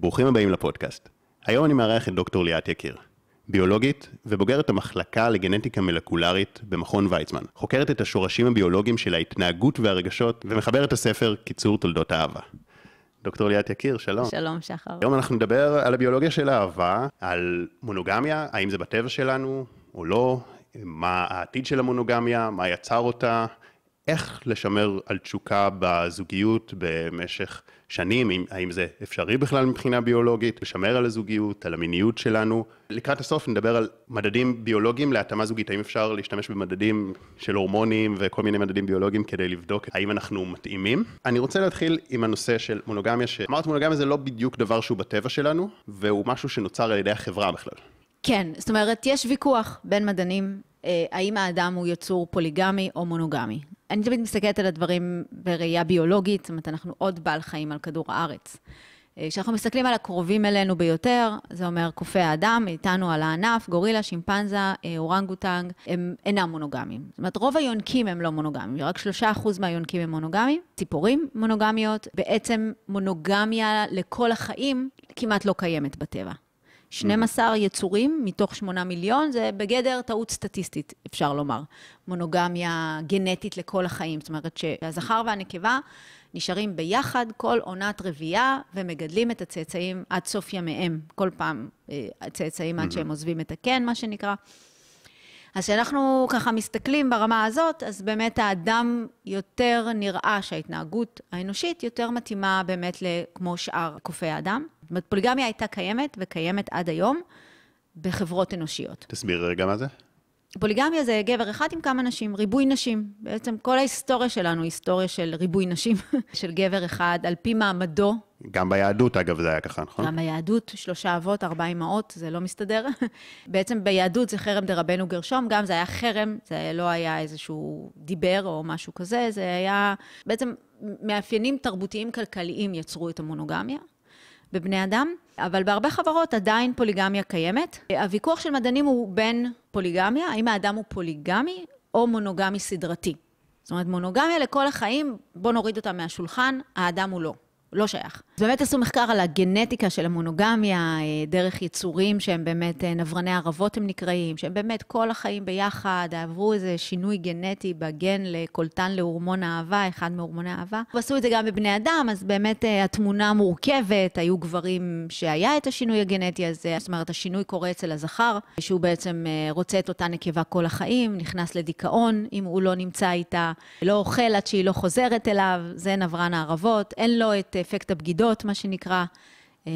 ברוכים הבאים לפודקאסט. היום אני מארח את דוקטור ליאת יקיר, ביולוגית ובוגרת המחלקה לגנטיקה מלקולרית במכון ויצמן. חוקרת את השורשים הביולוגיים של ההתנהגות והרגשות ומחברת את הספר קיצור תולדות האהבה. דוקטור ליאת יקיר, שלום. שלום, שחר. היום אנחנו נדבר על הביולוגיה של האהבה, על מונוגמיה, האם זה בטבע שלנו או לא, מה העתיד של המונוגמיה, מה יצר אותה, איך לשמר על תשוקה בזוגיות במשך שנים, האם זה אפשרי בכלל מבחינה ביולוגית, לשמר על הזוגיות, על המיניות שלנו. לקראת הסוף נדבר על מדדים ביולוגיים להתאמה זוגית, האם אפשר להשתמש במדדים של הורמונים וכל מיני מדדים ביולוגיים כדי לבדוק האם אנחנו מתאימים. אני רוצה להתחיל עם הנושא של מונוגמיה, שאמרת מונוגמיה זה לא בדיוק דבר שהוא בטבע שלנו, והוא משהו שנוצר על ידי החברה בכלל. כן, זאת אומרת, יש ויכוח בין מדענים, אה, האם האדם הוא יצור פוליגמי או מונוגמי. אני תמיד מסתכלת על הדברים בראייה ביולוגית, זאת אומרת, אנחנו עוד בעל חיים על כדור הארץ. אה, כשאנחנו מסתכלים על הקרובים אלינו ביותר, זה אומר קופי האדם, איתנו על הענף, גורילה, שימפנזה, אה, אורנגוטנג, הם אינם מונוגמיים. זאת אומרת, רוב היונקים הם לא מונוגמיים, רק שלושה אחוז מהיונקים הם מונוגמיים, ציפורים מונוגמיות, בעצם מונוגמיה לכל החיים כמעט לא קיימת בטבע. 12 יצורים מתוך 8 מיליון, זה בגדר טעות סטטיסטית, אפשר לומר. מונוגמיה גנטית לכל החיים. זאת אומרת שהזכר והנקבה נשארים ביחד כל עונת רבייה ומגדלים את הצאצאים עד סוף ימיהם. כל פעם אה, הצאצאים עד שהם עוזבים את הקן, מה שנקרא. אז כשאנחנו ככה מסתכלים ברמה הזאת, אז באמת האדם יותר נראה שההתנהגות האנושית יותר מתאימה באמת כמו שאר קופי האדם. זאת אומרת, פוליגמיה הייתה קיימת וקיימת עד היום בחברות אנושיות. תסביר רגע מה זה. פוליגמיה זה גבר אחד עם כמה נשים, ריבוי נשים. בעצם כל ההיסטוריה שלנו היא היסטוריה של ריבוי נשים, של גבר אחד, על פי מעמדו. גם ביהדות, אגב, זה היה ככה, נכון? גם ביהדות, שלושה אבות, ארבע אמהות, זה לא מסתדר. בעצם ביהדות זה חרם דרבנו גרשום, גם זה היה חרם, זה לא היה איזשהו דיבר או משהו כזה, זה היה... בעצם מאפיינים תרבותיים כלכליים יצרו את המונוגמיה. בבני אדם, אבל בהרבה חברות עדיין פוליגמיה קיימת. הוויכוח של מדענים הוא בין פוליגמיה, האם האדם הוא פוליגמי או מונוגמי סדרתי. זאת אומרת, מונוגמיה לכל החיים, בוא נוריד אותה מהשולחן, האדם הוא לא. לא שייך. באמת עשו מחקר על הגנטיקה של המונוגמיה, אה, דרך יצורים שהם באמת אה, נברני ערבות הם נקראים, שהם באמת כל החיים ביחד, עברו איזה שינוי גנטי בגן לקולטן להורמון האהבה, אחד מהורמוני האהבה. ועשו את זה גם בבני אדם, אז באמת אה, התמונה מורכבת, היו גברים שהיה את השינוי הגנטי הזה, זאת אומרת, השינוי קורה אצל הזכר, שהוא בעצם רוצה את אותה נקבה כל החיים, נכנס לדיכאון אם הוא לא נמצא איתה, לא אוכל עד שהיא לא חוזרת אליו, זה נברן הערבות, אין לו את אפקט הבגידות, מה שנקרא.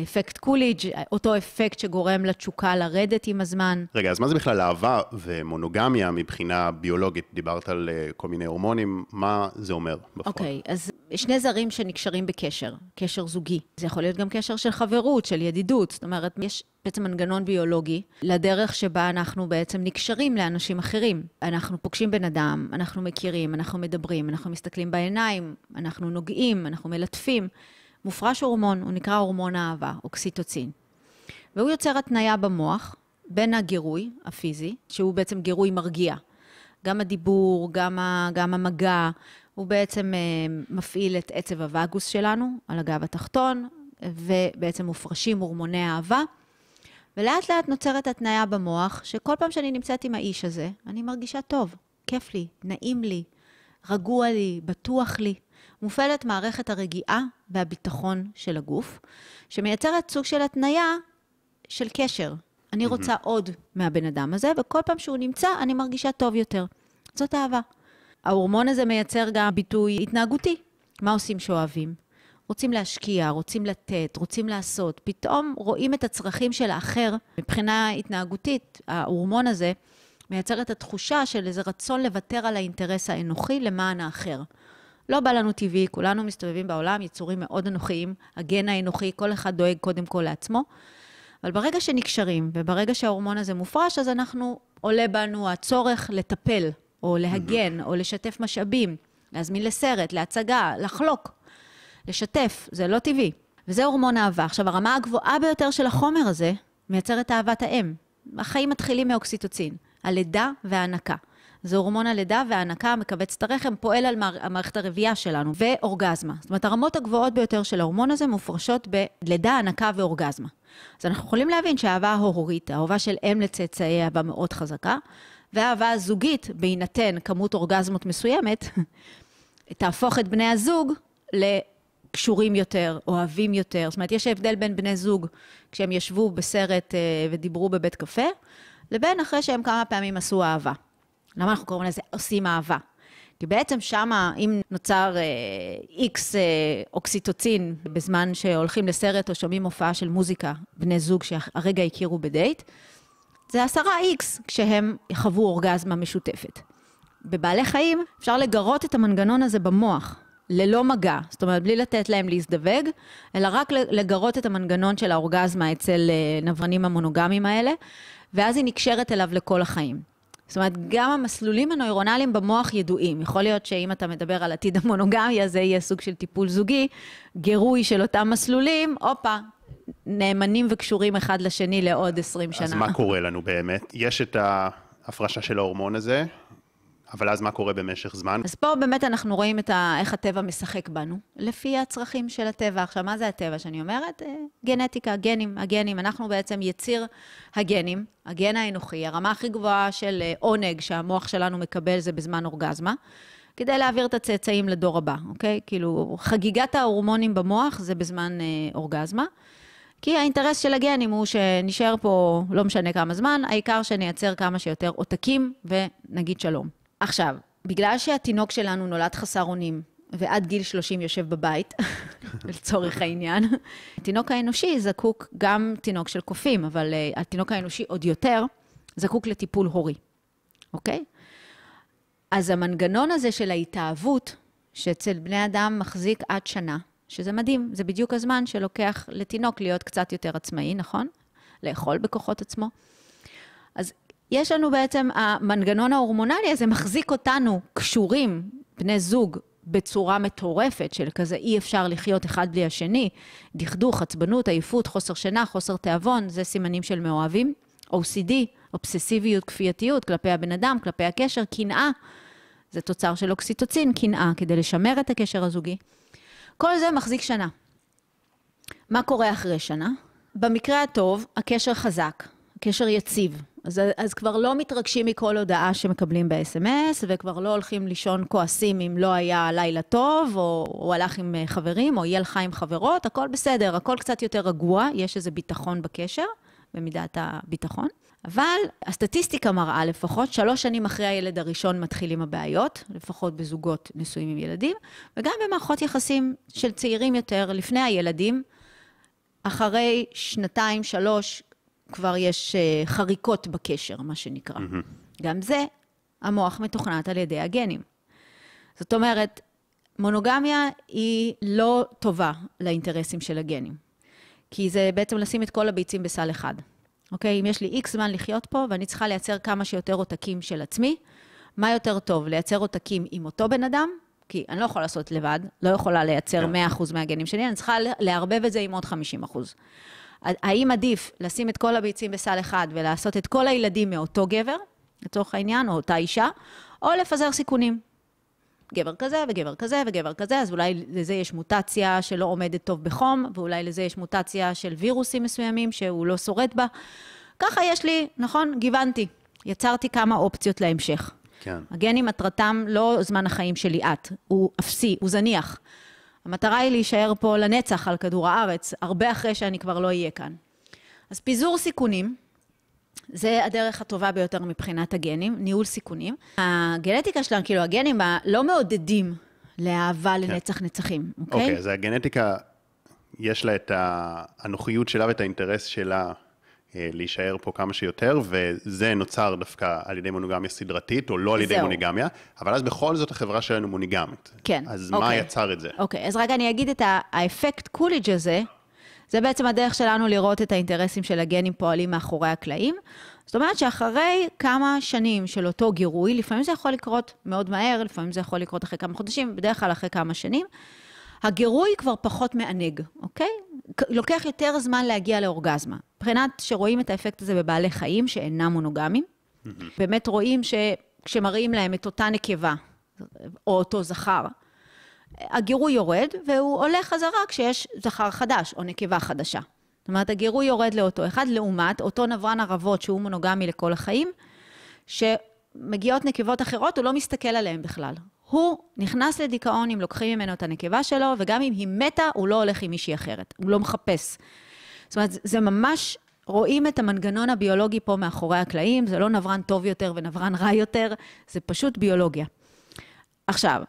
אפקט קוליג', אותו אפקט שגורם לתשוקה לרדת עם הזמן. רגע, אז מה זה בכלל אהבה ומונוגמיה מבחינה ביולוגית? דיברת על אה, כל מיני הורמונים, מה זה אומר בפועל? אוקיי, okay, אז שני זרים שנקשרים בקשר, קשר זוגי. זה יכול להיות גם קשר של חברות, של ידידות. זאת אומרת, יש בעצם מנגנון ביולוגי לדרך שבה אנחנו בעצם נקשרים לאנשים אחרים. אנחנו פוגשים בן אדם, אנחנו מכירים, אנחנו מדברים, אנחנו מסתכלים בעיניים, אנחנו נוגעים, אנחנו מלטפים. מופרש הורמון, הוא נקרא הורמון האהבה, אוקסיטוצין. והוא יוצר התניה במוח בין הגירוי הפיזי, שהוא בעצם גירוי מרגיע. גם הדיבור, גם, ה, גם המגע, הוא בעצם uh, מפעיל את עצב הווגוס שלנו על הגב התחתון, ובעצם מופרשים הורמוני אהבה. ולאט לאט נוצרת התניה במוח, שכל פעם שאני נמצאת עם האיש הזה, אני מרגישה טוב, כיף לי, נעים לי, רגוע לי, בטוח לי. מופעלת מערכת הרגיעה והביטחון של הגוף, שמייצרת סוג של התניה של קשר. אני רוצה. עוד מהבן אדם הזה, וכל פעם שהוא נמצא, אני מרגישה טוב יותר. זאת אהבה. ההורמון הזה מייצר גם ביטוי התנהגותי. מה עושים שאוהבים? רוצים להשקיע, רוצים לתת, רוצים לעשות. פתאום רואים את הצרכים של האחר. מבחינה התנהגותית, ההורמון הזה מייצר את התחושה של איזה רצון לוותר על האינטרס האנוכי למען האחר. לא בא לנו טבעי, כולנו מסתובבים בעולם, יצורים מאוד אנוכיים, הגן האנוכי, כל אחד דואג קודם כל לעצמו. אבל ברגע שנקשרים, וברגע שההורמון הזה מופרש, אז אנחנו, עולה בנו הצורך לטפל, או להגן, או לשתף משאבים, להזמין לסרט, להצגה, לחלוק, לשתף, זה לא טבעי. וזה הורמון אהבה. עכשיו, הרמה הגבוהה ביותר של החומר הזה מייצרת אהבת האם. החיים מתחילים מאוקסיטוצין, הלידה וההנקה. זה הורמון הלידה וההנקה מכווץ את הרחם, פועל על מער- המערכת הרבייה שלנו, ואורגזמה. זאת אומרת, הרמות הגבוהות ביותר של ההורמון הזה מופרשות בלידה, הנקה ואורגזמה. אז אנחנו יכולים להבין שהאהבה ההורית, האהבה של אם לצאצאי אהבה מאוד חזקה, והאהבה הזוגית, בהינתן כמות אורגזמות מסוימת, תהפוך את בני הזוג לקשורים יותר, אוהבים יותר. זאת אומרת, יש הבדל בין בני זוג כשהם ישבו בסרט אה, ודיברו בבית קפה, לבין אחרי שהם כמה פעמים עשו אהבה. למה אנחנו קוראים לזה עושים אהבה? כי בעצם שמה, אם נוצר איקס אה, אה, אוקסיטוצין בזמן שהולכים לסרט או שומעים הופעה של מוזיקה, בני זוג שהרגע הכירו בדייט, זה עשרה איקס כשהם חוו אורגזמה משותפת. בבעלי חיים אפשר לגרות את המנגנון הזה במוח, ללא מגע, זאת אומרת, בלי לתת להם להזדווג, אלא רק לגרות את המנגנון של האורגזמה אצל אה, נברנים המונוגמיים האלה, ואז היא נקשרת אליו לכל החיים. זאת אומרת, גם המסלולים הנוירונליים במוח ידועים. יכול להיות שאם אתה מדבר על עתיד המונוגמיה, זה יהיה סוג של טיפול זוגי, גירוי של אותם מסלולים, הופה, נאמנים וקשורים אחד לשני לעוד 20 שנה. אז מה קורה לנו באמת? יש את ההפרשה של ההורמון הזה, אבל אז מה קורה במשך זמן? אז פה באמת אנחנו רואים ה... איך הטבע משחק בנו, לפי הצרכים של הטבע. עכשיו, מה זה הטבע שאני אומרת? אה, גנטיקה, גנים, הגנים. אנחנו בעצם יציר הגנים, הגן האנוכי, הרמה הכי גבוהה של אה, עונג שהמוח שלנו מקבל זה בזמן אורגזמה. כדי להעביר את הצאצאים לדור הבא, אוקיי? כאילו, חגיגת ההורמונים במוח זה בזמן אה, אורגזמה. כי האינטרס של הגנים הוא שנשאר פה לא משנה כמה זמן, העיקר שנייצר כמה שיותר עותקים ונגיד שלום. עכשיו, בגלל שהתינוק שלנו נולד חסר אונים, ועד גיל 30 יושב בבית, לצורך העניין, התינוק האנושי זקוק, גם תינוק של קופים, אבל uh, התינוק האנושי עוד יותר, זקוק לטיפול הורי, אוקיי? אז המנגנון הזה של ההתאהבות, שאצל בני אדם מחזיק עד שנה, שזה מדהים, זה בדיוק הזמן שלוקח לתינוק להיות קצת יותר עצמאי, נכון? לאכול בכוחות עצמו. אז יש לנו בעצם, המנגנון ההורמונלי הזה מחזיק אותנו קשורים, בני זוג, בצורה מטורפת של כזה אי אפשר לחיות אחד בלי השני, דכדוך, עצבנות, עייפות, חוסר שינה, חוסר תיאבון, זה סימנים של מאוהבים. OCD, אובססיביות, כפייתיות כלפי הבן אדם, כלפי הקשר, קנאה, זה תוצר של אוקסיטוצין, קנאה, כדי לשמר את הקשר הזוגי. כל זה מחזיק שנה. מה קורה אחרי שנה? במקרה הטוב, הקשר חזק, הקשר יציב. אז, אז כבר לא מתרגשים מכל הודעה שמקבלים ב-SMS, וכבר לא הולכים לישון כועסים אם לא היה לילה טוב, או הוא הלך עם אה, חברים, או היא הלכה עם חברות, הכל בסדר, הכל קצת יותר רגוע, יש איזה ביטחון בקשר, במידת הביטחון. אבל הסטטיסטיקה מראה לפחות, שלוש שנים אחרי הילד הראשון מתחילים הבעיות, לפחות בזוגות נשואים עם ילדים, וגם במערכות יחסים של צעירים יותר, לפני הילדים, אחרי שנתיים, שלוש, כבר יש uh, חריקות בקשר, מה שנקרא. Mm-hmm. גם זה, המוח מתוכנת על ידי הגנים. זאת אומרת, מונוגמיה היא לא טובה לאינטרסים של הגנים. כי זה בעצם לשים את כל הביצים בסל אחד. אוקיי? אם יש לי איקס זמן לחיות פה ואני צריכה לייצר כמה שיותר עותקים של עצמי, מה יותר טוב, לייצר עותקים עם אותו בן אדם? כי אני לא יכולה לעשות לבד, לא יכולה לייצר 100% כן. מהגנים שלי, אני צריכה לערבב את זה עם עוד 50%. האם עדיף לשים את כל הביצים בסל אחד ולעשות את כל הילדים מאותו גבר, לצורך העניין, או אותה אישה, או לפזר סיכונים. גבר כזה וגבר כזה וגבר כזה, אז אולי לזה יש מוטציה שלא עומדת טוב בחום, ואולי לזה יש מוטציה של וירוסים מסוימים שהוא לא שורד בה. ככה יש לי, נכון? גיוונתי. יצרתי כמה אופציות להמשך. כן. הגנים מטרתם לא זמן החיים שלי את, הוא אפסי, הוא זניח. המטרה היא להישאר פה לנצח על כדור הארץ, הרבה אחרי שאני כבר לא אהיה כאן. אז פיזור סיכונים, זה הדרך הטובה ביותר מבחינת הגנים, ניהול סיכונים. הגנטיקה שלנו, כאילו הגנים לא מעודדים לאהבה כן. לנצח נצחים, אוקיי? אוקיי, אז הגנטיקה, יש לה את האנוכיות שלה ואת האינטרס שלה להישאר פה כמה שיותר, וזה נוצר דווקא על ידי מונוגמיה סדרתית, או לא על ידי זהו. מוניגמיה, אבל אז בכל זאת החברה שלנו מוניגמית. כן, אז אוקיי. מה יצר את זה? אוקיי, אז רגע אני אגיד את האפקט קוליג' הזה, זה בעצם הדרך שלנו לראות את האינטרסים של הגנים פועלים מאחורי הקלעים. זאת אומרת שאחרי כמה שנים של אותו גירוי, לפעמים זה יכול לקרות מאוד מהר, לפעמים זה יכול לקרות אחרי כמה חודשים, בדרך כלל אחרי כמה שנים, הגירוי כבר פחות מענג, אוקיי? לוקח יותר זמן להגיע לאורגזמה. מבחינת שרואים את האפקט הזה בבעלי חיים שאינם מונוגמיים, באמת רואים ש... כשמראים להם את אותה נקבה, או אותו זכר, הגירוי יורד, והוא עולה חזרה כשיש זכר חדש, או נקבה חדשה. זאת אומרת, הגירוי יורד לאותו אחד, לעומת אותו נברן ערבות שהוא מונוגמי לכל החיים, שמגיעות נקבות אחרות, הוא לא מסתכל עליהן בכלל. הוא נכנס לדיכאון אם לוקחים ממנו את הנקבה שלו, וגם אם היא מתה, הוא לא הולך עם מישהי אחרת, הוא לא מחפש. זאת אומרת, זה ממש, רואים את המנגנון הביולוגי פה מאחורי הקלעים, זה לא נברן טוב יותר ונברן רע יותר, זה פשוט ביולוגיה. עכשיו,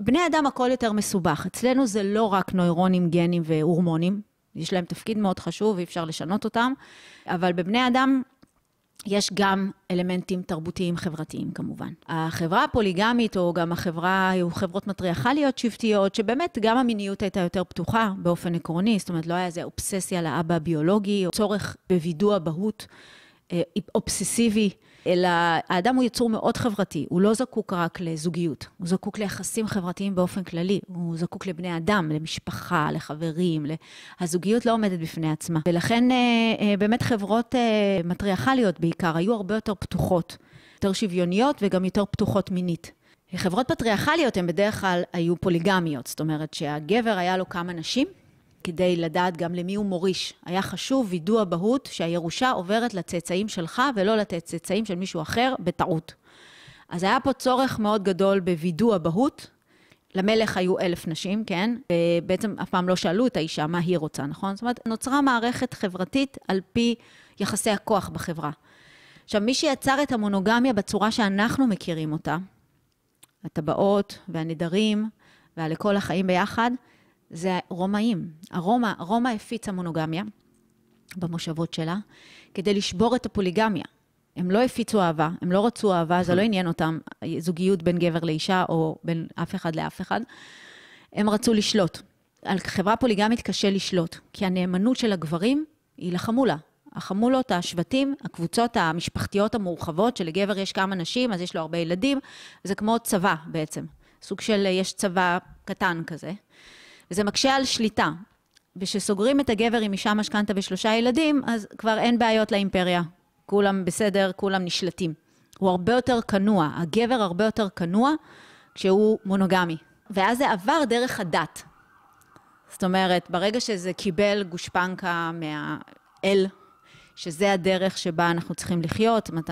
בני אדם הכל יותר מסובך. אצלנו זה לא רק נוירונים, גנים והורמונים, יש להם תפקיד מאוד חשוב, ואי אפשר לשנות אותם, אבל בבני אדם יש גם אלמנטים תרבותיים חברתיים כמובן. החברה הפוליגמית, או גם החברה, היו חברות מטריארכליות שבטיות, שבאמת גם המיניות הייתה יותר פתוחה באופן עקרוני, זאת אומרת, לא היה איזה אובססיה לאבא הביולוגי, או צורך בווידוא אבהות אה, אובססיבי. אלא האדם הוא יצור מאוד חברתי, הוא לא זקוק רק לזוגיות, הוא זקוק ליחסים חברתיים באופן כללי, הוא זקוק לבני אדם, למשפחה, לחברים, הזוגיות לא עומדת בפני עצמה. ולכן אה, אה, באמת חברות אה, מטריארכליות בעיקר היו הרבה יותר פתוחות, יותר שוויוניות וגם יותר פתוחות מינית. חברות פטריארכליות הן בדרך כלל היו פוליגמיות, זאת אומרת שהגבר היה לו כמה נשים, כדי לדעת גם למי הוא מוריש. היה חשוב וידוא אבהות שהירושה עוברת לצאצאים שלך ולא לצאצאים של מישהו אחר בטעות. אז היה פה צורך מאוד גדול בווידוא אבהות. למלך היו אלף נשים, כן? ובעצם אף פעם לא שאלו את האישה מה היא רוצה, נכון? זאת אומרת, נוצרה מערכת חברתית על פי יחסי הכוח בחברה. עכשיו, מי שיצר את המונוגמיה בצורה שאנחנו מכירים אותה, הטבעות והנדרים והלכל החיים ביחד, זה רומאים. הרומא, רומא הפיצה מונוגמיה במושבות שלה, כדי לשבור את הפוליגמיה. הם לא הפיצו אהבה, הם לא רצו אהבה, זה לא עניין אותם זוגיות בין גבר לאישה או בין אף אחד לאף אחד. הם רצו לשלוט. על חברה פוליגמית קשה לשלוט, כי הנאמנות של הגברים היא לחמולה. החמולות, השבטים, הקבוצות המשפחתיות המורחבות, שלגבר יש כמה נשים, אז יש לו הרבה ילדים, זה כמו צבא בעצם. סוג של, יש צבא קטן כזה. וזה מקשה על שליטה. וכשסוגרים את הגבר עם אישה משכנתה ושלושה ילדים, אז כבר אין בעיות לאימפריה. כולם בסדר, כולם נשלטים. הוא הרבה יותר כנוע, הגבר הרבה יותר כנוע כשהוא מונוגמי. ואז זה עבר דרך הדת. זאת אומרת, ברגע שזה קיבל גושפנקה מהאל, שזה הדרך שבה אנחנו צריכים לחיות, זאת אומרת,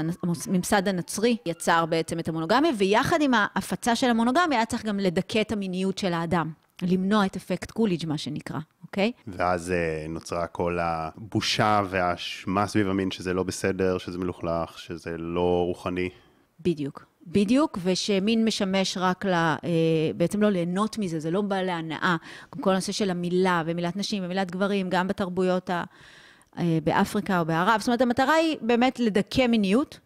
הממסד הנוצרי יצר בעצם את המונוגמיה, ויחד עם ההפצה של המונוגמיה היה צריך גם לדכא את המיניות של האדם. למנוע את אפקט קוליג', מה שנקרא, אוקיי? ואז uh, נוצרה כל הבושה והאשמה סביב המין שזה לא בסדר, שזה מלוכלך, שזה לא רוחני. בדיוק. בדיוק, ושמין משמש רק ל... אה, בעצם לא ליהנות מזה, זה לא בא להנאה. גם כל הנושא של המילה, ומילת נשים, ומילת גברים, גם בתרבויות ה... אה, באפריקה או בערב. זאת אומרת, המטרה היא באמת לדכא מיניות.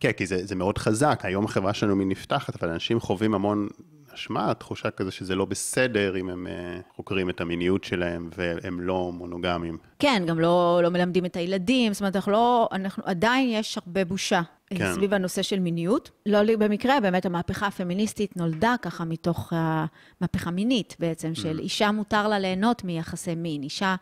כן, כי זה, זה מאוד חזק. היום החברה שלנו מין נפתחת, אבל אנשים חווים המון אשמה, תחושה כזה שזה לא בסדר אם הם uh, חוקרים את המיניות שלהם והם לא מונוגמים. כן, גם לא, לא מלמדים את הילדים, זאת אומרת, אנחנו לא, אנחנו, עדיין יש הרבה בושה. אה, כן. סביב הנושא של מיניות. לא במקרה, באמת המהפכה הפמיניסטית נולדה ככה מתוך המהפכה מינית בעצם, של mm. אישה מותר לה ליהנות מיחסי מין. אישה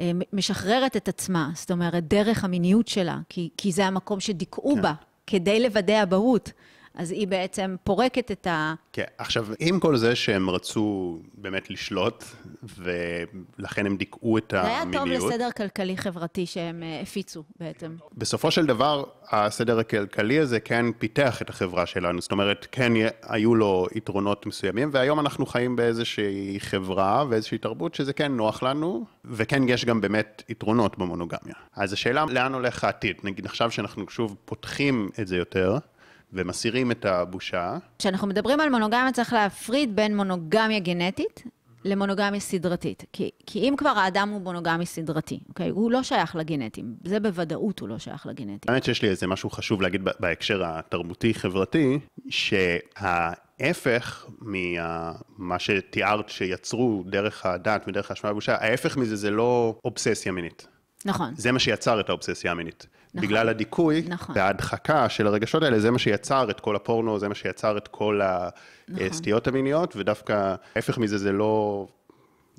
אה, משחררת את עצמה, זאת אומרת, דרך המיניות שלה, כי, כי זה המקום שדיכאו כן. בה, כדי לוודא אבהות. אז היא בעצם פורקת את ה... כן, עכשיו, עם כל זה שהם רצו באמת לשלוט, ולכן הם דיכאו את המיניות... זה היה טוב לסדר כלכלי-חברתי שהם uh, הפיצו בעצם. בסופו של דבר, הסדר הכלכלי הזה כן פיתח את החברה שלנו, זאת אומרת, כן היו לו יתרונות מסוימים, והיום אנחנו חיים באיזושהי חברה ואיזושהי תרבות שזה כן נוח לנו, וכן יש גם באמת יתרונות במונוגמיה. אז השאלה, לאן הולך העתיד? נגיד עכשיו שאנחנו שוב פותחים את זה יותר, ומסירים את הבושה. כשאנחנו מדברים על מונוגמיה, צריך להפריד בין מונוגמיה גנטית למונוגמיה סדרתית. כי, כי אם כבר האדם הוא מונוגמי סדרתי, אוקיי? הוא לא שייך לגנטים. זה בוודאות הוא לא שייך לגנטים. האמת שיש לי איזה משהו חשוב להגיד בהקשר התרבותי-חברתי, שההפך ממה שתיארת שיצרו דרך הדת ודרך האשמה והבושה, ההפך מזה זה לא אובססיה מינית. נכון. זה מה שיצר את האובססיה המינית. נכון. בגלל הדיכוי נכון. וההדחקה של הרגשות האלה, זה מה שיצר את כל הפורנו, זה מה שיצר את כל הסטיות נכון. המיניות, ודווקא ההפך מזה זה לא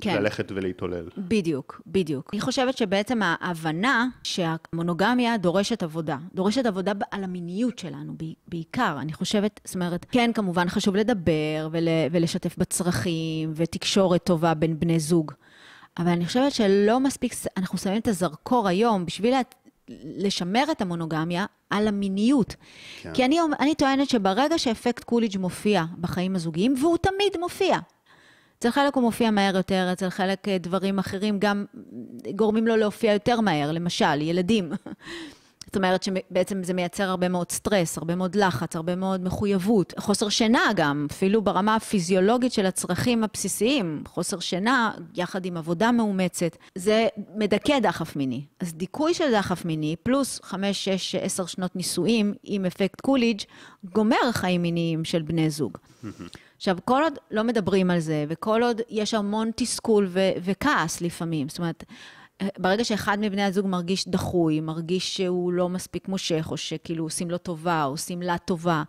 כן. ללכת ולהתעולל. בדיוק, בדיוק. אני חושבת שבעצם ההבנה שהמונוגמיה דורשת עבודה. דורשת עבודה על המיניות שלנו בעיקר. אני חושבת, זאת אומרת, כן, כמובן חשוב לדבר ול, ולשתף בצרכים ותקשורת טובה בין בני זוג. אבל אני חושבת שלא מספיק, אנחנו שמים את הזרקור היום בשביל לשמר את המונוגמיה על המיניות. כן. כי אני, אני טוענת שברגע שאפקט קוליג' מופיע בחיים הזוגיים, והוא תמיד מופיע, אצל חלק הוא מופיע מהר יותר, אצל חלק אה, דברים אחרים גם גורמים לו להופיע יותר מהר, למשל, ילדים. זאת אומרת שבעצם זה מייצר הרבה מאוד סטרס, הרבה מאוד לחץ, הרבה מאוד מחויבות, חוסר שינה גם, אפילו ברמה הפיזיולוגית של הצרכים הבסיסיים, חוסר שינה יחד עם עבודה מאומצת, זה מדכא דחף מיני. אז דיכוי של דחף מיני, פלוס 5, 6, 10 שנות נישואים עם אפקט קוליג', גומר חיים מיניים של בני זוג. עכשיו, כל עוד לא מדברים על זה, וכל עוד יש המון תסכול ו- וכעס לפעמים, זאת אומרת, ברגע שאחד מבני הזוג מרגיש דחוי, מרגיש שהוא לא מספיק מושך, או שכאילו עושים לו טובה, או עושים לה טובה,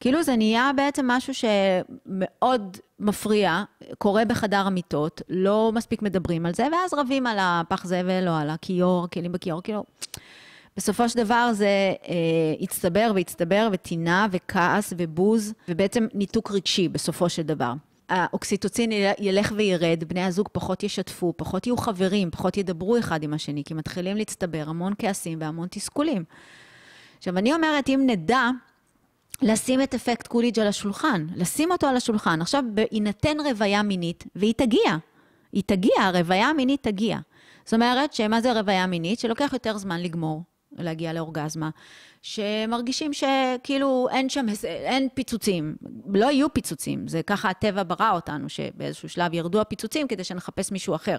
כאילו זה נהיה בעצם משהו שמאוד מפריע, קורה בחדר המיטות, לא מספיק מדברים על זה, ואז רבים על הפח זבל או על הכיור, כלים בכיור, כאילו... בסופו של דבר זה אה, הצטבר והצטבר וטינה וכעס ובוז, ובעצם ניתוק רגשי בסופו של דבר. האוקסיטוצין ילך וירד, בני הזוג פחות ישתפו, פחות יהיו חברים, פחות ידברו אחד עם השני, כי מתחילים להצטבר המון כעסים והמון תסכולים. עכשיו, אני אומרת, אם נדע לשים את אפקט קוליג' על השולחן, לשים אותו על השולחן, עכשיו, בהינתן רוויה מינית, והיא תגיע, היא תגיע, הרוויה המינית תגיע. זאת אומרת, שמה זה רוויה מינית? שלוקח יותר זמן לגמור. להגיע לאורגזמה, שמרגישים שכאילו אין שם, אין פיצוצים. לא יהיו פיצוצים, זה ככה הטבע ברא אותנו, שבאיזשהו שלב ירדו הפיצוצים כדי שנחפש מישהו אחר.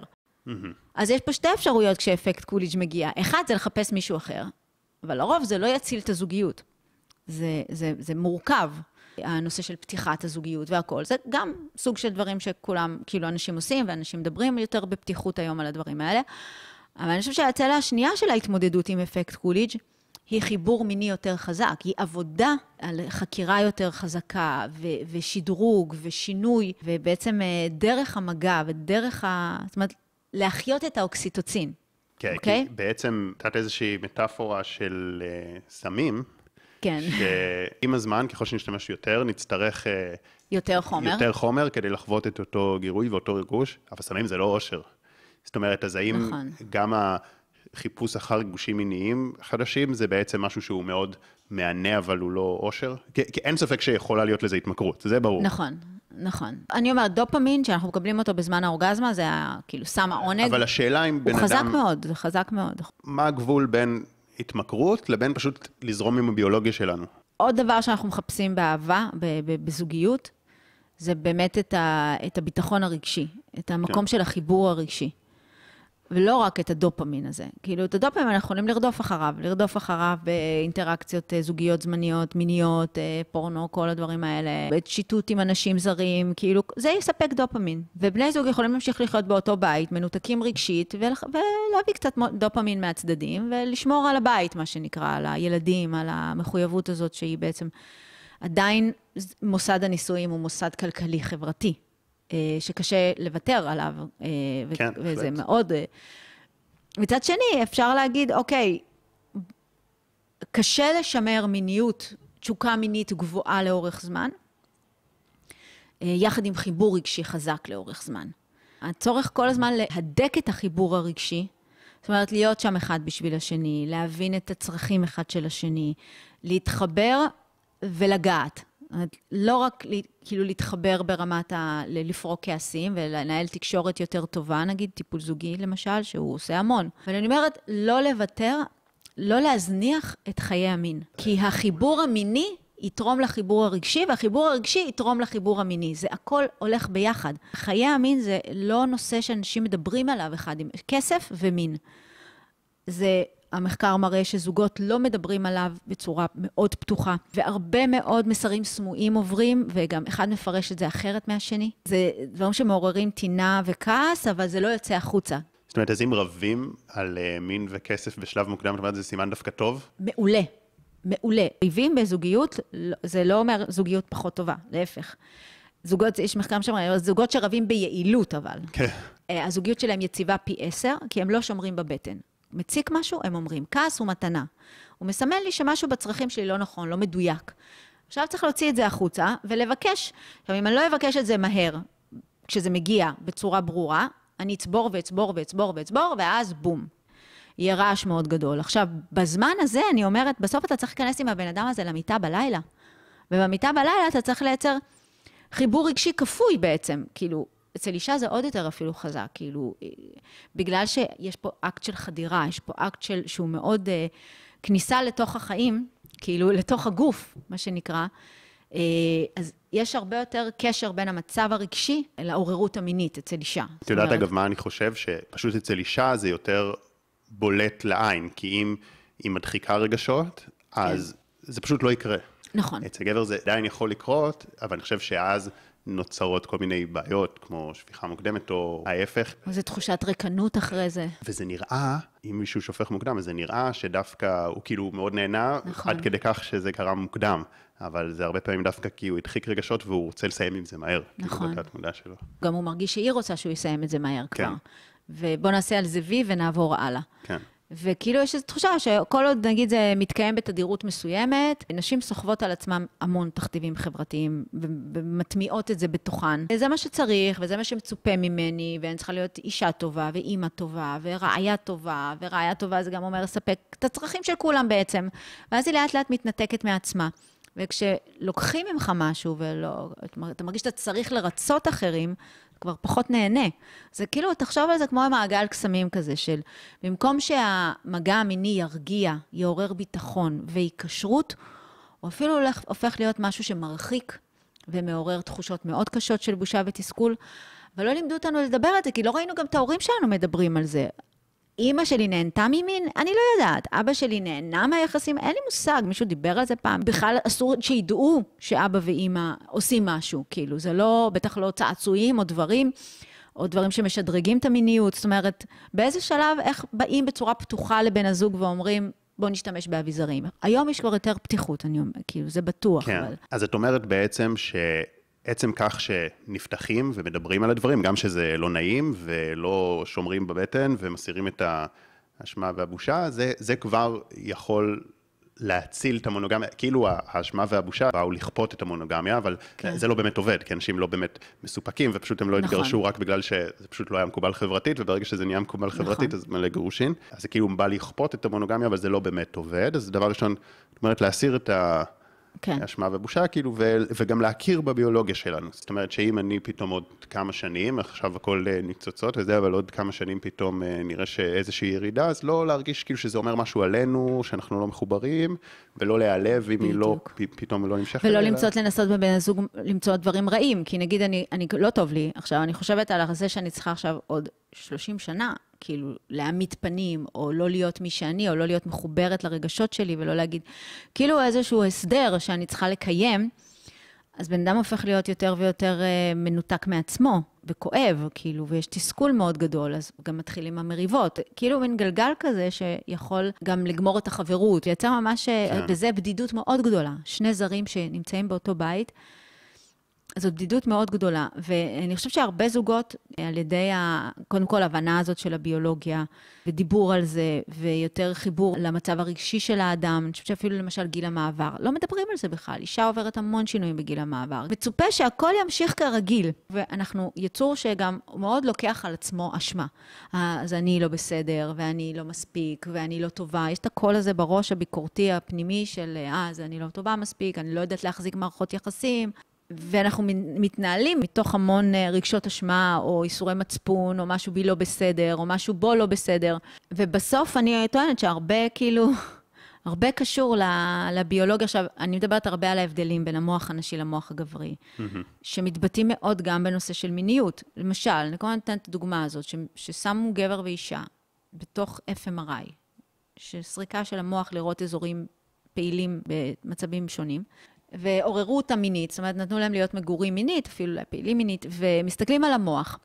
Mm-hmm. אז יש פה שתי אפשרויות כשאפקט קוליג' מגיע. אחד, זה לחפש מישהו אחר, אבל לרוב זה לא יציל את הזוגיות. זה, זה, זה מורכב, הנושא של פתיחת הזוגיות והכול. זה גם סוג של דברים שכולם, כאילו, אנשים עושים, ואנשים מדברים יותר בפתיחות היום על הדברים האלה. אבל אני חושבת שהצלע השנייה של ההתמודדות עם אפקט קוליג' היא חיבור מיני יותר חזק, היא עבודה על חקירה יותר חזקה, ו- ושדרוג, ושינוי, ובעצם אה, דרך המגע ודרך ה... זאת אומרת, להחיות את האוקסיטוצין. כן, okay? כי אוקיי? בעצם נתת איזושהי מטאפורה של uh, סמים. כן. שעם הזמן, ככל שנשתמש יותר, נצטרך... Uh, יותר חומר. יותר חומר כדי לחוות את אותו גירוי ואותו ריגוש, אבל סמים זה לא אושר. זאת אומרת, אז האם נכון. גם החיפוש אחר ריגושים מיניים חדשים, זה בעצם משהו שהוא מאוד מהנה, אבל הוא לא אושר? כי, כי אין ספק שיכולה להיות לזה התמכרות, זה ברור. נכון. נכון. אני אומרת, דופמין, שאנחנו מקבלים אותו בזמן האורגזמה, זה כאילו סם העונג. אבל השאלה אם בן אדם... הוא חזק מאוד, זה חזק מאוד. מה הגבול בין התמכרות לבין פשוט לזרום עם הביולוגיה שלנו? עוד דבר שאנחנו מחפשים באהבה, בזוגיות, זה באמת את, ה, את הביטחון הרגשי, את המקום כן. של החיבור הרגשי. ולא רק את הדופמין הזה. כאילו, את הדופמין אנחנו יכולים לרדוף אחריו, לרדוף אחריו באינטראקציות אה, זוגיות זמניות, מיניות, אה, פורנו, כל הדברים האלה, שיטוט עם אנשים זרים, כאילו, זה יספק דופמין. ובני זוג יכולים להמשיך לחיות באותו בית, מנותקים רגשית, ולהביא קצת דופמין מהצדדים, ולשמור על הבית, מה שנקרא, על הילדים, על המחויבות הזאת שהיא בעצם... עדיין מוסד הנישואים הוא מוסד כלכלי-חברתי. אה, שקשה לוותר עליו, אה, כן, וזה פלט. מאוד... אה, מצד שני, אפשר להגיד, אוקיי, קשה לשמר מיניות, תשוקה מינית גבוהה לאורך זמן, יחד עם חיבור רגשי חזק לאורך זמן. הצורך כל הזמן להדק את החיבור הרגשי, זאת אומרת, להיות שם אחד בשביל השני, להבין את הצרכים אחד של השני, להתחבר ולגעת. לא רק כאילו להתחבר ברמת ה... לפרוק כעסים ולנהל תקשורת יותר טובה, נגיד טיפול זוגי למשל, שהוא עושה המון. אבל אני אומרת, לא לוותר, לא להזניח את חיי המין. כי החיבור המיני יתרום לחיבור הרגשי, והחיבור הרגשי יתרום לחיבור המיני. זה הכל הולך ביחד. חיי המין זה לא נושא שאנשים מדברים עליו אחד עם... כסף ומין. זה המחקר מראה שזוגות לא מדברים עליו בצורה מאוד פתוחה, והרבה מאוד מסרים סמויים עוברים, וגם אחד מפרש את זה אחרת מהשני. זה דברים שמעוררים טינה וכעס, אבל זה לא יוצא החוצה. זאת אומרת, אז אם רבים על uh, מין וכסף בשלב מוקדם, את אומרת, זה סימן דווקא טוב? מעולה, מעולה. ריבים בזוגיות, לא, זה לא אומר זוגיות פחות טובה, להפך. זוגות, יש מחקר שאומר, זוגות שרבים ביעילות אבל. כן. אה, הזוגיות שלהם יציבה פי עשר, כי הם לא שומרים בבטן. מציק משהו, הם אומרים, כעס הוא מתנה. הוא מסמן לי שמשהו בצרכים שלי לא נכון, לא מדויק. עכשיו צריך להוציא את זה החוצה ולבקש. עכשיו, אם אני לא אבקש את זה מהר, כשזה מגיע בצורה ברורה, אני אצבור ואצבור ואצבור ואצבור, ואז בום. יהיה רעש מאוד גדול. עכשיו, בזמן הזה, אני אומרת, בסוף אתה צריך להיכנס עם הבן אדם הזה למיטה בלילה. ובמיטה בלילה אתה צריך לייצר חיבור רגשי כפוי בעצם. כאילו, אצל אישה זה עוד יותר אפילו חזק, כאילו, בגלל שיש פה אקט של חדירה, יש פה אקט של, שהוא מאוד uh, כניסה לתוך החיים, כאילו, לתוך הגוף, מה שנקרא. Uh, אז יש הרבה יותר קשר בין המצב הרגשי לעוררות המינית אצל אישה. את יודעת, אומרת... אגב, מה אני חושב? שפשוט אצל אישה זה יותר בולט לעין, כי אם היא מדחיקה רגשות, אז כן. זה פשוט לא יקרה. נכון. אצל גבר זה עדיין יכול לקרות, אבל אני חושב שאז נוצרות כל מיני בעיות, כמו שפיכה מוקדמת או ההפך. איזה תחושת ריקנות אחרי זה. וזה נראה, אם מישהו שופך מוקדם, אז זה נראה שדווקא הוא כאילו מאוד נהנה, נכון. עד כדי כך שזה קרה מוקדם. אבל זה הרבה פעמים דווקא כי הוא הדחיק רגשות והוא רוצה לסיים עם זה מהר. נכון. כאילו בתת מודע שלו. גם הוא מרגיש שהיא רוצה שהוא יסיים את זה מהר כן. כבר. ובוא נעשה על זה וי ונעבור הלאה. כן. וכאילו יש איזו תחושה שכל עוד נגיד זה מתקיים בתדירות מסוימת, נשים סוחבות על עצמן המון תכתיבים חברתיים ומטמיעות את זה בתוכן. וזה מה שצריך, וזה מה שמצופה ממני, ואני צריכה להיות אישה טובה, ואימא טובה, ורעיה טובה, ורעיה טובה זה גם אומר לספק את הצרכים של כולם בעצם. ואז היא לאט לאט מתנתקת מעצמה. וכשלוקחים ממך משהו, ואתה מרגיש שאתה צריך לרצות אחרים, כבר פחות נהנה. זה כאילו, תחשוב על זה כמו מעגל קסמים כזה, של במקום שהמגע המיני ירגיע, יעורר ביטחון והיקשרות, הוא אפילו הולך, הופך להיות משהו שמרחיק ומעורר תחושות מאוד קשות של בושה ותסכול. אבל לא לימדו אותנו לדבר על זה, כי לא ראינו גם את ההורים שלנו מדברים על זה. אימא שלי נהנתה ממין? אני לא יודעת. אבא שלי נהנה מהיחסים? אין לי מושג. מישהו דיבר על זה פעם? בכלל אסור שידעו שאבא ואימא עושים משהו. כאילו, זה לא, בטח לא צעצועים או דברים, או דברים שמשדרגים את המיניות. זאת אומרת, באיזה שלב, איך באים בצורה פתוחה לבן הזוג ואומרים, בוא נשתמש באביזרים. היום יש כבר יותר פתיחות, אני אומרת, כאילו, זה בטוח. כן. אבל... אז את אומרת בעצם ש... עצם כך שנפתחים ומדברים על הדברים, גם שזה לא נעים ולא שומרים בבטן ומסירים את האשמה והבושה, זה, זה כבר יכול להציל את המונוגמיה, כאילו האשמה והבושה באו לכפות את המונוגמיה, אבל כן. זה לא באמת עובד, כי אנשים לא באמת מסופקים, ופשוט הם לא נכון. התגרשו רק בגלל שזה פשוט לא היה מקובל חברתית, וברגע שזה נהיה מקובל נכון. חברתית, אז מלא גירושין. אז זה כאילו בא לכפות את המונוגמיה, אבל זה לא באמת עובד, אז דבר ראשון, זאת אומרת, להסיר את ה... כן. אשמה ובושה, כאילו, ו, וגם להכיר בביולוגיה שלנו. זאת אומרת שאם אני פתאום עוד כמה שנים, עכשיו הכל אה, ניצוצות וזה, אבל עוד כמה שנים פתאום אה, נראה שאיזושהי ירידה, אז לא להרגיש כאילו שזה אומר משהו עלינו, שאנחנו לא מחוברים, ולא להיעלב אם היא לא, פ, פתאום לא נמשכת. ולא למצוא, לנסות בבן הזוג למצוא דברים רעים, כי נגיד אני, אני, לא טוב לי, עכשיו אני חושבת על זה שאני צריכה עכשיו עוד 30 שנה, כאילו, להעמיד פנים, או לא להיות מי שאני, או לא להיות מחוברת לרגשות שלי, ולא להגיד, כאילו איזשהו הסדר שאני צריכה לקיים, אז בן אדם הופך להיות יותר ויותר uh, מנותק מעצמו, וכואב, כאילו, ויש תסכול מאוד גדול, אז גם מתחילים המריבות. כאילו מין גלגל כזה שיכול גם לגמור את החברות, ויצא ממש, אה, כן. בזה בדידות מאוד גדולה. שני זרים שנמצאים באותו בית, זאת בדידות מאוד גדולה, ואני חושבת שהרבה זוגות, על ידי, ה, קודם כל, ההבנה הזאת של הביולוגיה, ודיבור על זה, ויותר חיבור למצב הרגשי של האדם, אני חושבת שאפילו למשל גיל המעבר, לא מדברים על זה בכלל, אישה עוברת המון שינויים בגיל המעבר. מצופה שהכל ימשיך כרגיל, ואנחנו יצור שגם מאוד לוקח על עצמו אשמה. אז אני לא בסדר, ואני לא מספיק, ואני לא טובה. יש את הקול הזה בראש הביקורתי הפנימי של, אה, אז אני לא טובה מספיק, אני לא יודעת להחזיק מערכות יחסים. ואנחנו מתנהלים מתוך המון אה, רגשות אשמה, או איסורי מצפון, או משהו בי לא בסדר, או משהו בו לא בסדר. ובסוף אני טוענת שהרבה, כאילו, הרבה קשור לביולוגיה. עכשיו, אני מדברת הרבה על ההבדלים בין המוח הנשי למוח הגברי, mm-hmm. שמתבטאים מאוד גם בנושא של מיניות. למשל, אני כל הזמן נותנת את הדוגמה הזאת, ש, ששמו גבר ואישה בתוך FMRI, שסריקה של המוח לראות אזורים פעילים במצבים שונים. ועוררו אותה מינית, זאת אומרת, נתנו להם להיות מגורים מינית, אפילו פעילים מינית, ומסתכלים על המוח.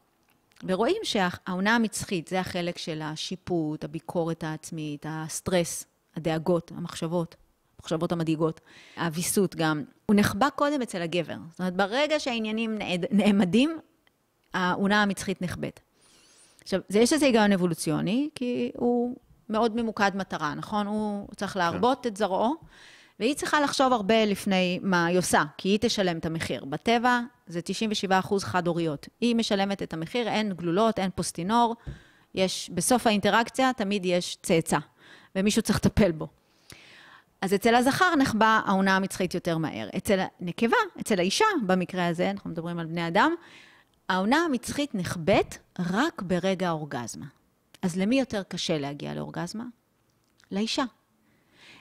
ורואים שהעונה המצחית, זה החלק של השיפוט, הביקורת העצמית, הסטרס, הדאגות, המחשבות, המחשבות המדאיגות. הוויסות גם, הוא נחבא קודם אצל הגבר. זאת אומרת, ברגע שהעניינים נעמדים, האונה המצחית נחבאת. עכשיו, זה יש לזה היגיון אבולוציוני, כי הוא מאוד ממוקד מטרה, נכון? הוא צריך להרבות את זרעו, והיא צריכה לחשוב הרבה לפני מה היא עושה, כי היא תשלם את המחיר. בטבע זה 97 אחוז חד-הוריות. היא משלמת את המחיר, אין גלולות, אין פוסטינור, יש, בסוף האינטראקציה תמיד יש צאצא, ומישהו צריך לטפל בו. אז אצל הזכר נחבא העונה המצחית יותר מהר. אצל הנקבה, אצל האישה, במקרה הזה, אנחנו מדברים על בני אדם, העונה המצחית נחבאת רק ברגע האורגזמה. אז למי יותר קשה להגיע לאורגזמה? לאישה.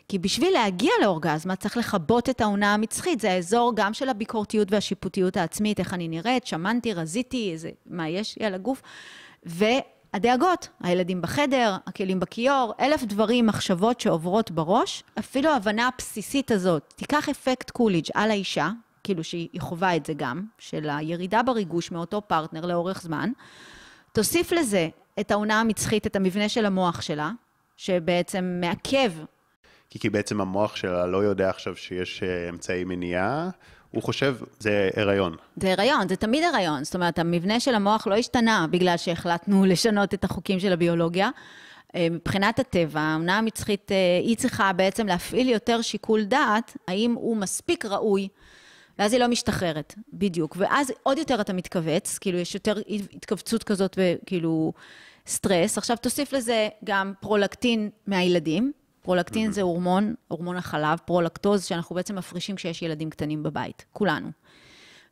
כי בשביל להגיע לאורגזמה צריך לכבות את האונה המצחית. זה האזור גם של הביקורתיות והשיפוטיות העצמית, איך אני נראית, שמנתי, רזיתי, איזה, מה יש לי על הגוף. והדאגות, הילדים בחדר, הכלים בכיור, אלף דברים, מחשבות שעוברות בראש. אפילו ההבנה הבסיסית הזאת, תיקח אפקט קוליג' על האישה, כאילו שהיא חווה את זה גם, של הירידה בריגוש מאותו פרטנר לאורך זמן. תוסיף לזה את העונה המצחית, את המבנה של המוח שלה, שבעצם מעכב. כי, כי בעצם המוח שלה לא יודע עכשיו שיש אה, אמצעי מניעה, הוא חושב, זה הריון. זה הריון, זה תמיד הריון. זאת אומרת, המבנה של המוח לא השתנה בגלל שהחלטנו לשנות את החוקים של הביולוגיה. אה, מבחינת הטבע, העונה המצחית, אה, היא צריכה בעצם להפעיל יותר שיקול דעת, האם הוא מספיק ראוי ואז היא לא משתחררת, בדיוק. ואז עוד יותר אתה מתכווץ, כאילו יש יותר התכווצות כזאת וכאילו סטרס. עכשיו תוסיף לזה גם פרולקטין מהילדים. פרולקטין mm-hmm. זה הורמון, הורמון החלב, פרולקטוז, שאנחנו בעצם מפרישים כשיש ילדים קטנים בבית, כולנו.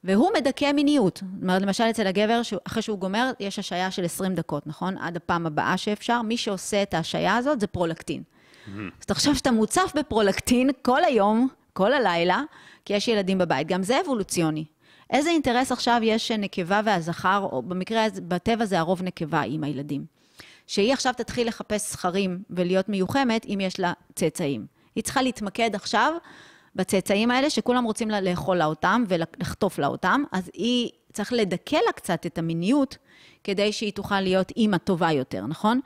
והוא מדכא מיניות. זאת אומרת, למשל אצל הגבר, אחרי שהוא גומר, יש השעיה של 20 דקות, נכון? עד הפעם הבאה שאפשר. מי שעושה את ההשעיה הזאת זה פרולקטין. Mm-hmm. אז תחשוב שאתה מוצף בפרולקטין כל היום, כל הלילה, כי יש ילדים בבית. גם זה אבולוציוני. איזה אינטרס עכשיו יש נקבה והזכר, או במקרה בטבע זה הרוב נקבה עם הילדים. שהיא עכשיו תתחיל לחפש זכרים ולהיות מיוחמת אם יש לה צאצאים. היא צריכה להתמקד עכשיו בצאצאים האלה, שכולם רוצים לה לאכול לה אותם ולחטוף לה אותם, אז היא צריך לדכא לה קצת את המיניות, כדי שהיא תוכל להיות אימא טובה יותר, נכון?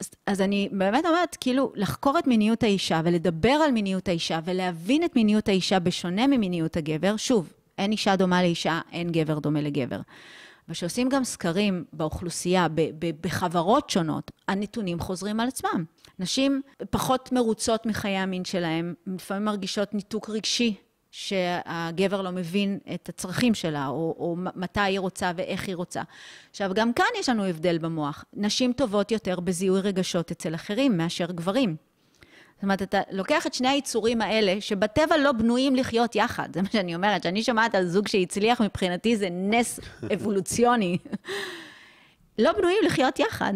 אז, אז אני באמת אומרת, כאילו, לחקור את מיניות האישה ולדבר על מיניות האישה ולהבין את מיניות האישה בשונה ממיניות הגבר, שוב, אין אישה דומה לאישה, אין גבר דומה לגבר. וכשעושים גם סקרים באוכלוסייה, בחברות שונות, הנתונים חוזרים על עצמם. נשים פחות מרוצות מחיי המין שלהן, לפעמים מרגישות ניתוק רגשי שהגבר לא מבין את הצרכים שלה, או, או מתי היא רוצה ואיך היא רוצה. עכשיו, גם כאן יש לנו הבדל במוח. נשים טובות יותר בזיהוי רגשות אצל אחרים מאשר גברים. זאת אומרת, אתה לוקח את שני היצורים האלה, שבטבע לא בנויים לחיות יחד. זה מה שאני אומרת, כשאני שומעת על זוג שהצליח, מבחינתי זה נס אבולוציוני. לא בנויים לחיות יחד.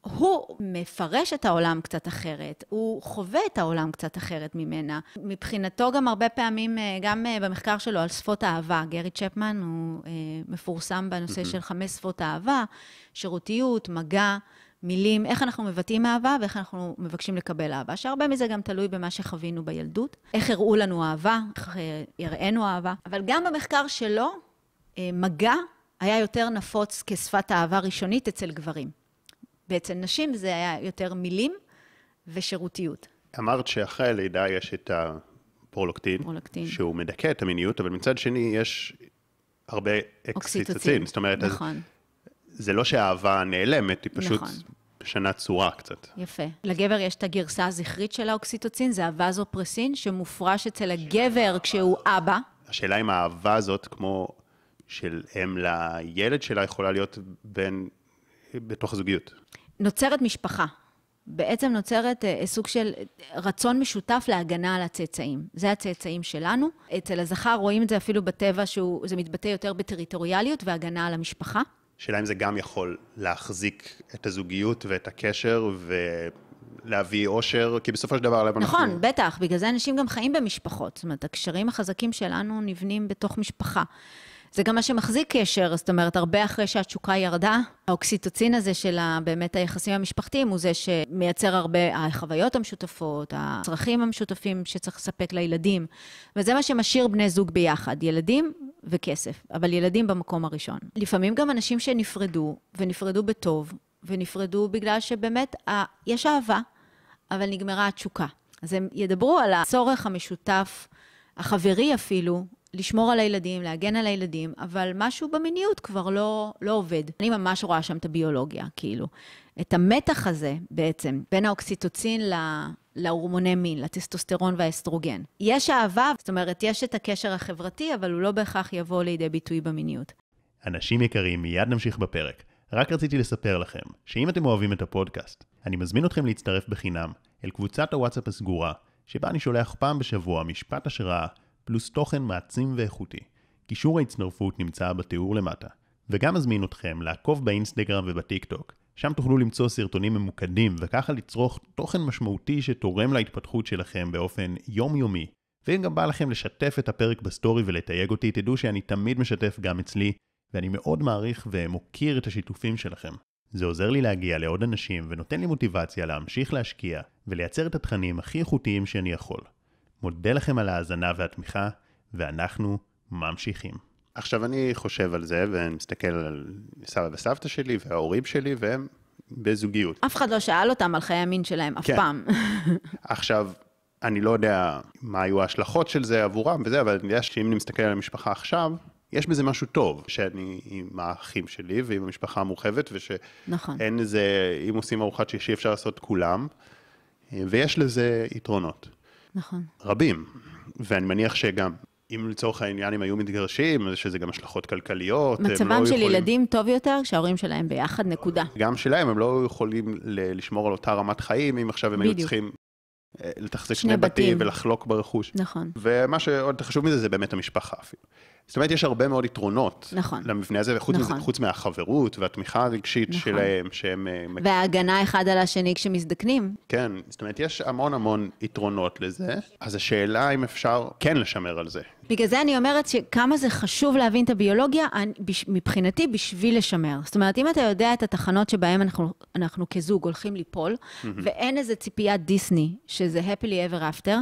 הוא מפרש את העולם קצת אחרת, הוא חווה את העולם קצת אחרת ממנה. מבחינתו גם הרבה פעמים, אה, גם אה, במחקר שלו על שפות אהבה, גרי צ'פמן הוא אה, מפורסם בנושא של חמש שפות אהבה, שירותיות, מגע, מילים, איך אנחנו מבטאים אהבה ואיך אנחנו מבקשים לקבל אהבה, שהרבה מזה גם תלוי במה שחווינו בילדות. איך הראו לנו אהבה, איך הראינו אהבה. אבל גם במחקר שלו, מגע היה יותר נפוץ כשפת אהבה ראשונית אצל גברים. ואצל נשים זה היה יותר מילים ושירותיות. אמרת שאחרי הלידה יש את הפרולקטין, פרולקטין. שהוא מדכא את המיניות, אבל מצד שני יש הרבה אקסיטוצין. זאת אומרת, נכון. זה לא שהאהבה נעלמת, היא פשוט נכון. משנה צורה קצת. יפה. לגבר יש את הגרסה הזכרית של האוקסיטוצין, זה הווזופרסין, שמופרש אצל הגבר כשהוא אבא. השאלה אם האהבה הזאת, כמו של אם לילד שלה, יכולה להיות בין, בתוך הזוגיות. נוצרת משפחה. בעצם נוצרת אה, סוג של רצון משותף להגנה על הצאצאים. זה הצאצאים שלנו. אצל הזכר רואים את זה אפילו בטבע, שזה מתבטא יותר בטריטוריאליות והגנה על המשפחה. שאלה אם זה גם יכול להחזיק את הזוגיות ואת הקשר ולהביא אושר, כי בסופו של דבר נכון, אנחנו... בטח, בגלל זה אנשים גם חיים במשפחות. זאת אומרת, הקשרים החזקים שלנו נבנים בתוך משפחה. זה גם מה שמחזיק קשר, זאת אומרת, הרבה אחרי שהתשוקה ירדה, האוקסיטוצין הזה של באמת היחסים המשפחתיים הוא זה שמייצר הרבה החוויות המשותפות, הצרכים המשותפים שצריך לספק לילדים, וזה מה שמשאיר בני זוג ביחד, ילדים וכסף, אבל ילדים במקום הראשון. לפעמים גם אנשים שנפרדו, ונפרדו בטוב, ונפרדו בגלל שבאמת יש אהבה, אבל נגמרה התשוקה. אז הם ידברו על הצורך המשותף, החברי אפילו, לשמור על הילדים, להגן על הילדים, אבל משהו במיניות כבר לא, לא עובד. אני ממש רואה שם את הביולוגיה, כאילו. את המתח הזה בעצם, בין האוקסיטוצין ל... להורמוני מין, לטסטוסטרון והאסטרוגן. יש אהבה, זאת אומרת, יש את הקשר החברתי, אבל הוא לא בהכרח יבוא לידי ביטוי במיניות. אנשים יקרים, מיד נמשיך בפרק. רק רציתי לספר לכם, שאם אתם אוהבים את הפודקאסט, אני מזמין אתכם להצטרף בחינם אל קבוצת הוואטסאפ הסגורה, שבה אני שולח פעם בשבוע משפט השראה, פלוס תוכן מעצים ואיכותי. קישור ההצטרפות נמצא בתיאור למטה. וגם מזמין אתכם לעקוב באינסטגרם ובטיק טוק, שם תוכלו למצוא סרטונים ממוקדים, וככה לצרוך תוכן משמעותי שתורם להתפתחות שלכם באופן יומיומי. ואם גם בא לכם לשתף את הפרק בסטורי ולתייג אותי, תדעו שאני תמיד משתף גם אצלי, ואני מאוד מעריך ומוקיר את השיתופים שלכם. זה עוזר לי להגיע לעוד אנשים ונותן לי מוטיבציה להמשיך להשקיע ולייצר את התכנים הכי איכותיים שאני יכול. מודה לכם על ההאזנה והתמיכה, ואנחנו ממשיכים. עכשיו אני חושב על זה ואני מסתכל על סבא וסבתא שלי וההורים שלי והם בזוגיות. אף אחד לא שאל אותם על חיי המין שלהם אף כן. פעם. עכשיו, אני לא יודע מה היו ההשלכות של זה עבורם וזה, אבל אני יודע שאם אני מסתכל על המשפחה עכשיו, יש בזה משהו טוב, שאני עם האחים שלי ועם המשפחה המורחבת, ושאין נכון. איזה, אם עושים ארוחת שישי אפשר לעשות כולם, ויש לזה יתרונות. נכון. רבים, ואני מניח שגם אם לצורך העניין הם היו מתגרשים, אז יש לזה גם השלכות כלכליות. מצבם לא של יכולים... ילדים טוב יותר כשההורים שלהם ביחד, נקודה. גם שלהם, הם לא יכולים לשמור על אותה רמת חיים, אם עכשיו הם בדיוק. היו צריכים אה, לתחזק שני בתים, בתים ולחלוק ברכוש. נכון. ומה שעוד חשוב מזה, זה באמת המשפחה אפילו. זאת אומרת, יש הרבה מאוד יתרונות נכון. למבנה הזה, וחוץ נכון. מזה, חוץ מהחברות והתמיכה הרגשית נכון. שלהם, שהם... אה, וההגנה אחד על השני כשמזדקנים. כן, זאת אומרת, יש המון המון יתרונות לזה, אז השאלה אם אפשר כן לשמר על זה. בגלל זה אני אומרת שכמה זה חשוב להבין את הביולוגיה, מבחינתי, בשביל לשמר. זאת אומרת, אם אתה יודע את התחנות שבהן אנחנו, אנחנו כזוג הולכים ליפול, mm-hmm. ואין איזה ציפיית דיסני, שזה happily ever after,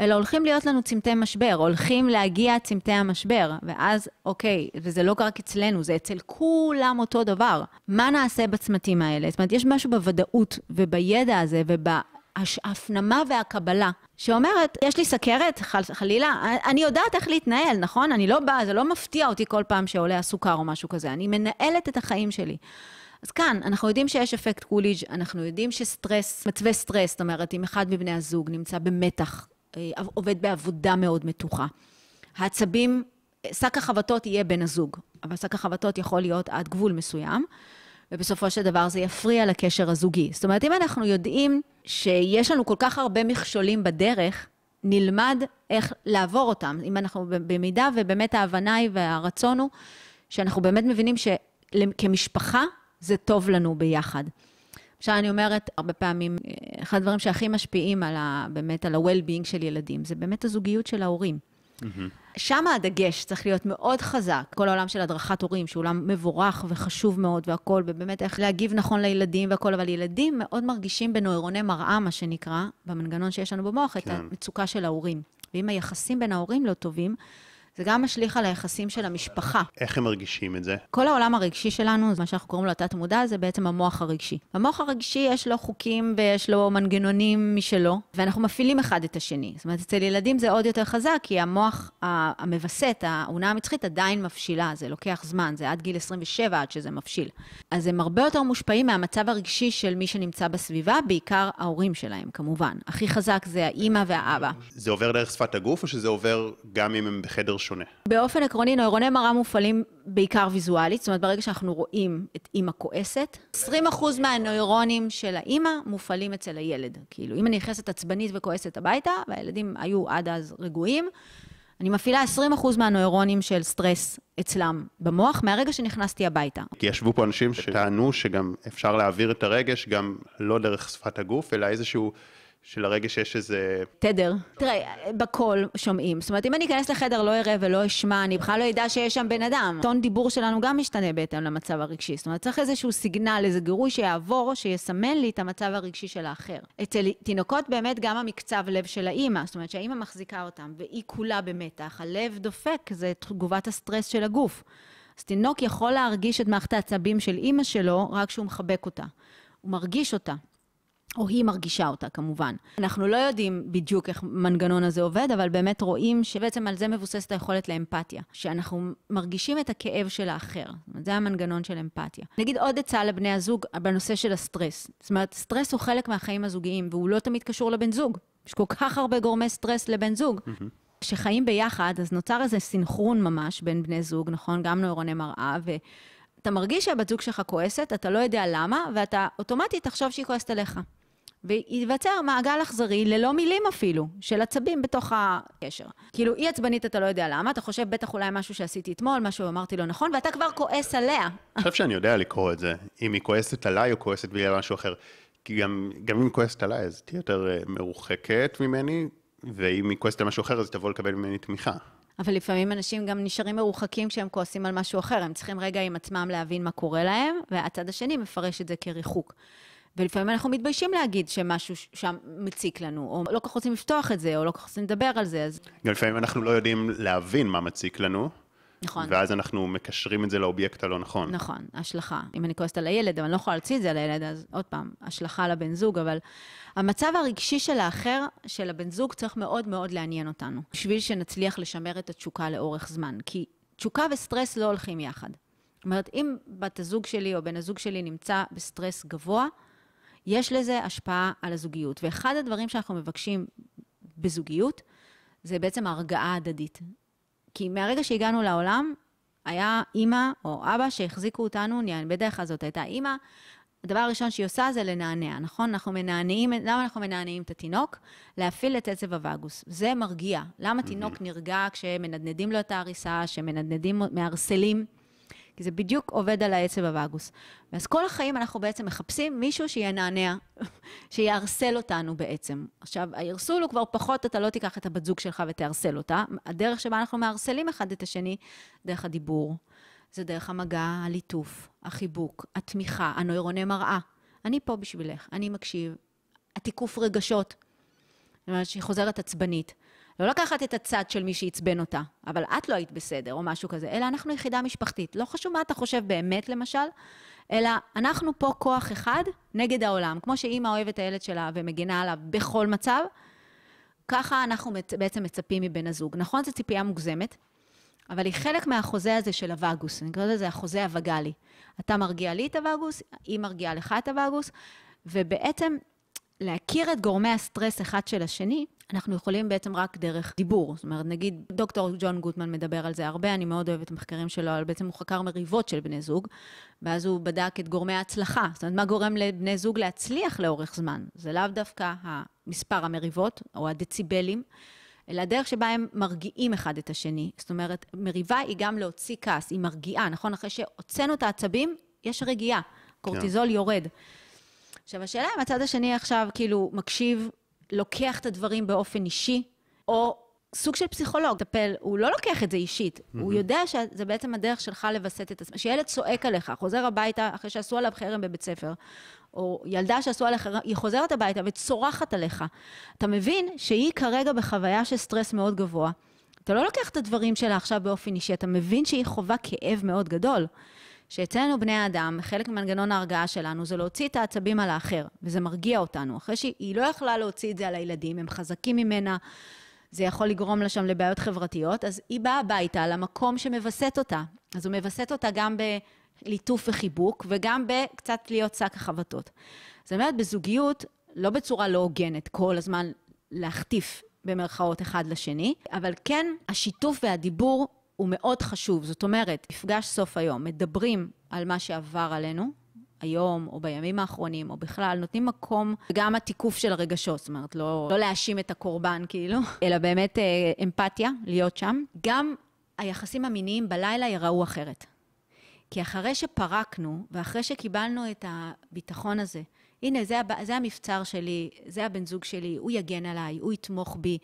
אלא הולכים להיות לנו צמתי משבר, הולכים להגיע צמתי המשבר, ואז, אוקיי, וזה לא רק אצלנו, זה אצל כולם אותו דבר. מה נעשה בצמתים האלה? זאת אומרת, יש משהו בוודאות ובידע הזה וב... ההפנמה והקבלה, שאומרת, יש לי סכרת, חל, חלילה, אני יודעת איך להתנהל, נכון? אני לא באה, זה לא מפתיע אותי כל פעם שעולה הסוכר או משהו כזה, אני מנהלת את החיים שלי. אז כאן, אנחנו יודעים שיש אפקט קוליג', אנחנו יודעים שסטרס, מצבי סטרס, זאת אומרת, אם אחד מבני הזוג נמצא במתח, אה, עובד בעבודה מאוד מתוחה, העצבים, שק החבטות יהיה בן הזוג, אבל שק החבטות יכול להיות עד גבול מסוים. ובסופו של דבר זה יפריע לקשר הזוגי. זאת אומרת, אם אנחנו יודעים שיש לנו כל כך הרבה מכשולים בדרך, נלמד איך לעבור אותם. אם אנחנו, במידה ובאמת ההבנה היא והרצון הוא, שאנחנו באמת מבינים שכמשפחה זה טוב לנו ביחד. עכשיו, אני אומרת, הרבה פעמים, אחד הדברים שהכי משפיעים על ה, באמת על ה-well-being של ילדים, זה באמת הזוגיות של ההורים. Mm-hmm. שם הדגש צריך להיות מאוד חזק. כל העולם של הדרכת הורים, שהוא עולם מבורך וחשוב מאוד והכול, ובאמת איך להגיב נכון לילדים והכול, אבל ילדים מאוד מרגישים בנוירוני מראה, מה שנקרא, במנגנון שיש לנו במוח, כן. את המצוקה של ההורים. ואם היחסים בין ההורים לא טובים, זה גם משליך על היחסים של המשפחה. איך הם מרגישים את זה? כל העולם הרגשי שלנו, מה שאנחנו קוראים לו התת-מודע, זה בעצם המוח הרגשי. במוח הרגשי יש לו חוקים ויש לו מנגנונים משלו, ואנחנו מפעילים אחד את השני. זאת אומרת, אצל ילדים זה עוד יותר חזק, כי המוח המווסת, האונה המצחית, עדיין מבשילה. זה לוקח זמן, זה עד גיל 27 עד שזה מבשיל. אז הם הרבה יותר מושפעים מהמצב הרגשי של מי שנמצא בסביבה, בעיקר ההורים שלהם, כמובן. הכי חזק זה האימא והאבא. זה עובר דרך שפת הגוף, או שזה עובר גם אם הם בחדר שונה. באופן עקרוני, נוירוני מראה מופעלים בעיקר ויזואלית, זאת אומרת, ברגע שאנחנו רואים את אימא כועסת, 20% מהנוירונים של האימא מופעלים אצל הילד. כאילו, אם אני נכנסת עצבנית וכועסת הביתה, והילדים היו עד אז רגועים, אני מפעילה 20% מהנוירונים של סטרס אצלם במוח מהרגע שנכנסתי הביתה. כי ישבו פה אנשים שטענו שגם אפשר להעביר את הרגש גם לא דרך שפת הגוף, אלא איזשהו... שלרגע שיש איזה... תדר. תראה, בקול שומעים. זאת אומרת, אם אני אכנס לחדר, לא אראה ולא אשמע, אני בכלל לא אדע שיש שם בן אדם. טון דיבור שלנו גם משתנה בהתאם למצב הרגשי. זאת אומרת, צריך איזשהו סיגנל, איזה גירוי שיעבור, שיסמן לי את המצב הרגשי של האחר. אצל תינוקות באמת גם המקצב לב של האימא. זאת אומרת, שהאימא מחזיקה אותם, והיא כולה במתח, הלב דופק, זה תגובת הסטרס של הגוף. אז תינוק יכול להרגיש את מערכת העצבים של אימא שלו רק כשהוא מחבק אותה. הוא מרגיש אותה. או היא מרגישה אותה כמובן. אנחנו לא יודעים בדיוק איך המנגנון הזה עובד, אבל באמת רואים שבעצם על זה מבוססת היכולת לאמפתיה, שאנחנו מרגישים את הכאב של האחר. זה המנגנון של אמפתיה. נגיד עוד עצה לבני הזוג בנושא של הסטרס. זאת אומרת, סטרס הוא חלק מהחיים הזוגיים, והוא לא תמיד קשור לבן זוג. יש כל כך הרבה גורמי סטרס לבן זוג. כשחיים ביחד, אז נוצר איזה סינכרון ממש בין בני זוג, נכון? גם נוירוני מראה, ואתה מרגיש שהבת זוג שלך כועסת, אתה לא יודע למה, ואתה אוטומטית תחשוב שהיא כועסת עליך. וייווצר מעגל אכזרי, ללא מילים אפילו, של עצבים בתוך הקשר. כאילו, היא עצבנית, אתה לא יודע למה, אתה חושב בטח אולי משהו שעשיתי אתמול, משהו אמרתי לא נכון, ואתה כבר כועס עליה. אני חושב שאני יודע לקרוא את זה, אם היא כועסת עליי או כועסת בגלל משהו אחר. כי גם, גם אם היא כועסת עליי, אז תהיה יותר אה, מרוחקת ממני, ואם היא כועסת על משהו אחר, אז תבוא לקבל ממני תמיכה. אבל לפעמים אנשים גם נשארים מרוחקים כשהם כועסים על משהו אחר, הם צריכים רגע עם עצמם להבין מה קורה להם, והצד השני מפרש את זה כריחוק. ולפעמים אנחנו מתביישים להגיד שמשהו שם מציק לנו, או לא כל כך רוצים לפתוח את זה, או לא כל כך רוצים לדבר על זה, אז... גם לפעמים אנחנו לא יודעים להבין מה מציק לנו. נכון. ואז אנחנו מקשרים את זה לאובייקט הלא נכון. נכון, השלכה. אם אני כועסת על הילד, אבל אני לא יכולה להוציא את זה על הילד, אז עוד פעם, השלכה לבן זוג, אבל המצב הרגשי של האחר, של הבן זוג, צריך מאוד מאוד לעניין אותנו, בשביל שנצליח לשמר את התשוקה לאורך זמן. כי תשוקה וסטרס לא הולכים יחד. זאת אומרת, אם בת הזוג שלי או בן הזוג שלי נמצא בסטרס גבוה, יש לזה השפעה על הזוגיות. ואחד הדברים שאנחנו מבקשים בזוגיות, זה בעצם ההרגעה ההדדית. כי מהרגע שהגענו לעולם, היה אימא או אבא שהחזיקו אותנו, בדרך הזאת הייתה אימא, הדבר הראשון שהיא עושה זה לנענע, נכון? אנחנו מנענעים, למה אנחנו מנענעים את התינוק? להפעיל את עצב הווגוס. זה מרגיע. למה תינוק נרגע כשמנדנדים לו את ההריסה, שמנדנדים, מערסלים? כי זה בדיוק עובד על העצב הווגוס. ואז כל החיים אנחנו בעצם מחפשים מישהו שינענע, שיערסל אותנו בעצם. עכשיו, הערסול הוא כבר פחות, אתה לא תיקח את הבת זוג שלך ותערסל אותה. הדרך שבה אנחנו מערסלים אחד את השני, דרך הדיבור. זה דרך המגע, הליטוף, החיבוק, התמיכה, הנוירוני מראה. אני פה בשבילך, אני מקשיב. התיקוף רגשות. זאת אומרת שהיא חוזרת עצבנית. לא לקחת את הצד של מי שעצבן אותה, אבל את לא היית בסדר, או משהו כזה, אלא אנחנו יחידה משפחתית. לא חשוב מה אתה חושב באמת, למשל, אלא אנחנו פה כוח אחד נגד העולם. כמו שאימא אוהבת את הילד שלה ומגינה עליו בכל מצב, ככה אנחנו בעצם מצפים מבן הזוג. נכון, זו ציפייה מוגזמת, אבל היא חלק מהחוזה הזה של הווגוס. אני קוראת לזה החוזה הווגאלי. אתה מרגיע לי את הווגוס, היא מרגיעה לך את הווגוס, ובעצם להכיר את גורמי הסטרס אחד של השני, אנחנו יכולים בעצם רק דרך דיבור. זאת אומרת, נגיד, דוקטור ג'ון גוטמן מדבר על זה הרבה, אני מאוד אוהבת את המחקרים שלו, אבל בעצם הוא חקר מריבות של בני זוג, ואז הוא בדק את גורמי ההצלחה. זאת אומרת, מה גורם לבני זוג להצליח לאורך זמן? זה לאו דווקא מספר המריבות, או הדציבלים, אלא הדרך שבה הם מרגיעים אחד את השני. זאת אומרת, מריבה היא גם להוציא כעס, היא מרגיעה, נכון? אחרי שהוצאנו את העצבים, יש רגיעה, קורטיזול כן. יורד. עכשיו, השאלה אם הצד השני עכשיו כאילו מקשיב, לוקח את הדברים באופן אישי, או סוג של פסיכולוג, מטפל, הוא לא לוקח את זה אישית, mm-hmm. הוא יודע שזה בעצם הדרך שלך לווסת את עצמך. שילד צועק עליך, חוזר הביתה אחרי שעשו עליו חרם בבית ספר, או ילדה שעשו עליך חרם, היא חוזרת הביתה וצורחת עליך. אתה מבין שהיא כרגע בחוויה של סטרס מאוד גבוה. אתה לא לוקח את הדברים שלה עכשיו באופן אישי, אתה מבין שהיא חווה כאב מאוד גדול. שאצלנו בני האדם, חלק ממנגנון ההרגעה שלנו זה להוציא את העצבים על האחר, וזה מרגיע אותנו. אחרי שהיא לא יכלה להוציא את זה על הילדים, הם חזקים ממנה, זה יכול לגרום לה שם לבעיות חברתיות, אז היא באה הביתה למקום שמווסת אותה. אז הוא מווסת אותה גם בליטוף וחיבוק, וגם בקצת להיות שק החבטות. זאת אומרת, בזוגיות, לא בצורה לא הוגנת, כל הזמן להחטיף במרכאות אחד לשני, אבל כן, השיתוף והדיבור הוא מאוד חשוב. זאת אומרת, מפגש סוף היום, מדברים על מה שעבר עלינו, היום או בימים האחרונים, או בכלל, נותנים מקום, גם התיקוף של הרגשות, זאת אומרת, לא, לא להאשים את הקורבן כאילו, אלא באמת אה, אמפתיה, להיות שם. גם היחסים המיניים בלילה ייראו אחרת. כי אחרי שפרקנו, ואחרי שקיבלנו את הביטחון הזה, הנה, זה, זה המבצר שלי, זה הבן זוג שלי, הוא יגן עליי, הוא יתמוך בי.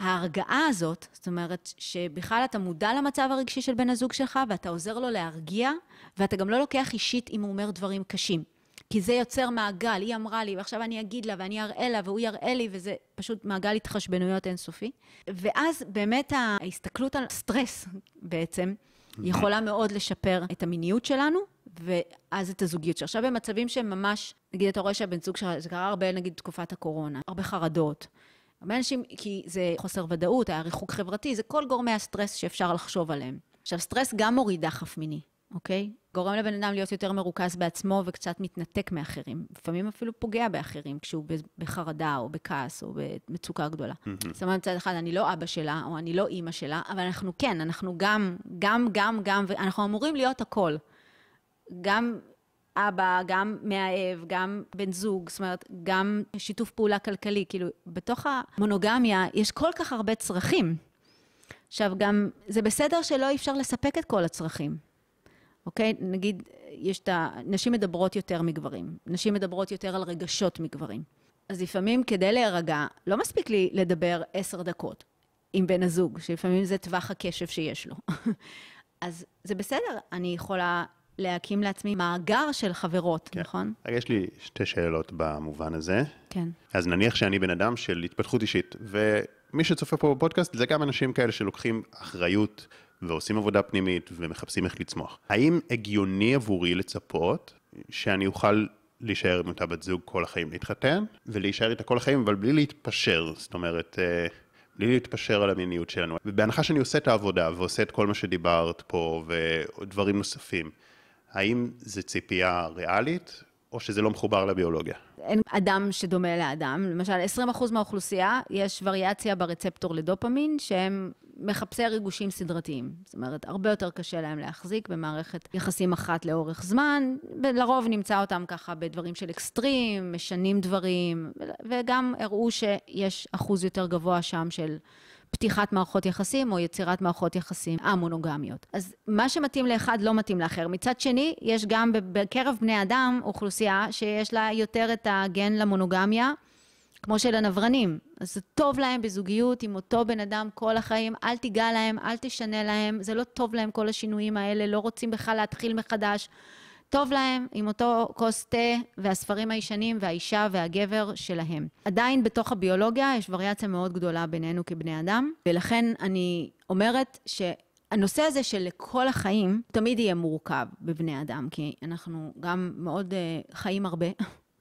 ההרגעה הזאת, זאת אומרת שבכלל אתה מודע למצב הרגשי של בן הזוג שלך ואתה עוזר לו להרגיע, ואתה גם לא לוקח אישית אם הוא אומר דברים קשים. כי זה יוצר מעגל, היא אמרה לי, ועכשיו אני אגיד לה, ואני אראה לה, והוא יראה לי, וזה פשוט מעגל התחשבנויות אינסופי. ואז באמת ההסתכלות על סטרס בעצם, יכולה מאוד לשפר את המיניות שלנו, ואז את הזוגיות שלך. עכשיו, במצבים שהם ממש, נגיד, אתה רואה שהבן זוג שלך, זה קרה הרבה, נגיד, תקופת הקורונה, הרבה חרדות. הרבה אנשים, כי זה חוסר ודאות, היה ריחוק חברתי, זה כל גורמי הסטרס שאפשר לחשוב עליהם. עכשיו, סטרס גם מוריד דחף מיני, אוקיי? גורם לבן אדם להיות יותר מרוכז בעצמו וקצת מתנתק מאחרים. לפעמים אפילו פוגע באחרים כשהוא בחרדה או בכעס או במצוקה גדולה. זאת אומרת, מצד אחד, אני לא אבא שלה או אני לא אימא שלה, אבל אנחנו כן, אנחנו גם, גם, גם, גם, ואנחנו אמורים להיות הכל. גם אבא, גם מאהב, גם בן זוג, זאת אומרת, גם שיתוף פעולה כלכלי. כאילו, בתוך המונוגמיה יש כל כך הרבה צרכים. עכשיו, גם, זה בסדר שלא אפשר לספק את כל הצרכים. אוקיי? נגיד, יש את ה... נשים מדברות יותר מגברים. נשים מדברות יותר על רגשות מגברים. אז לפעמים כדי להירגע, לא מספיק לי לדבר עשר דקות עם בן הזוג, שלפעמים זה טווח הקשב שיש לו. אז זה בסדר, אני יכולה להקים לעצמי מאגר של חברות, כן. נכון? יש לי שתי שאלות במובן הזה. כן. אז נניח שאני בן אדם של התפתחות אישית, ומי שצופה פה בפודקאסט זה גם אנשים כאלה שלוקחים אחריות ועושים עבודה פנימית ומחפשים איך לצמוח. האם הגיוני עבורי לצפות שאני אוכל להישאר עם אותה בת זוג כל החיים, להתחתן ולהישאר איתה כל החיים, אבל בלי להתפשר, זאת אומרת, אה, בלי להתפשר על המיניות שלנו. ובהנחה שאני עושה את העבודה ועושה את כל מה שדיברת פה ודברים נוספים, האם זו ציפייה ריאלית או שזה לא מחובר לביולוגיה? אין אדם שדומה לאדם. למשל, 20% מהאוכלוסייה, יש וריאציה ברצפטור לדופמין, שהם מחפשי ריגושים סדרתיים. זאת אומרת, הרבה יותר קשה להם להחזיק במערכת יחסים אחת לאורך זמן. לרוב נמצא אותם ככה בדברים של אקסטרים, משנים דברים, וגם הראו שיש אחוז יותר גבוה שם של פתיחת מערכות יחסים או יצירת מערכות יחסים המונוגמיות. אז מה שמתאים לאחד לא מתאים לאחר. מצד שני, יש גם בקרב בני אדם אוכלוסייה שיש לה יותר את הגן למונוגמיה. כמו של הנברנים. אז זה טוב להם בזוגיות עם אותו בן אדם כל החיים, אל תיגע להם, אל תשנה להם, זה לא טוב להם כל השינויים האלה, לא רוצים בכלל להתחיל מחדש. טוב להם עם אותו כוס תה והספרים הישנים והאישה והגבר שלהם. עדיין בתוך הביולוגיה יש וריאציה מאוד גדולה בינינו כבני אדם, ולכן אני אומרת שהנושא הזה של לכל החיים תמיד יהיה מורכב בבני אדם, כי אנחנו גם מאוד uh, חיים הרבה.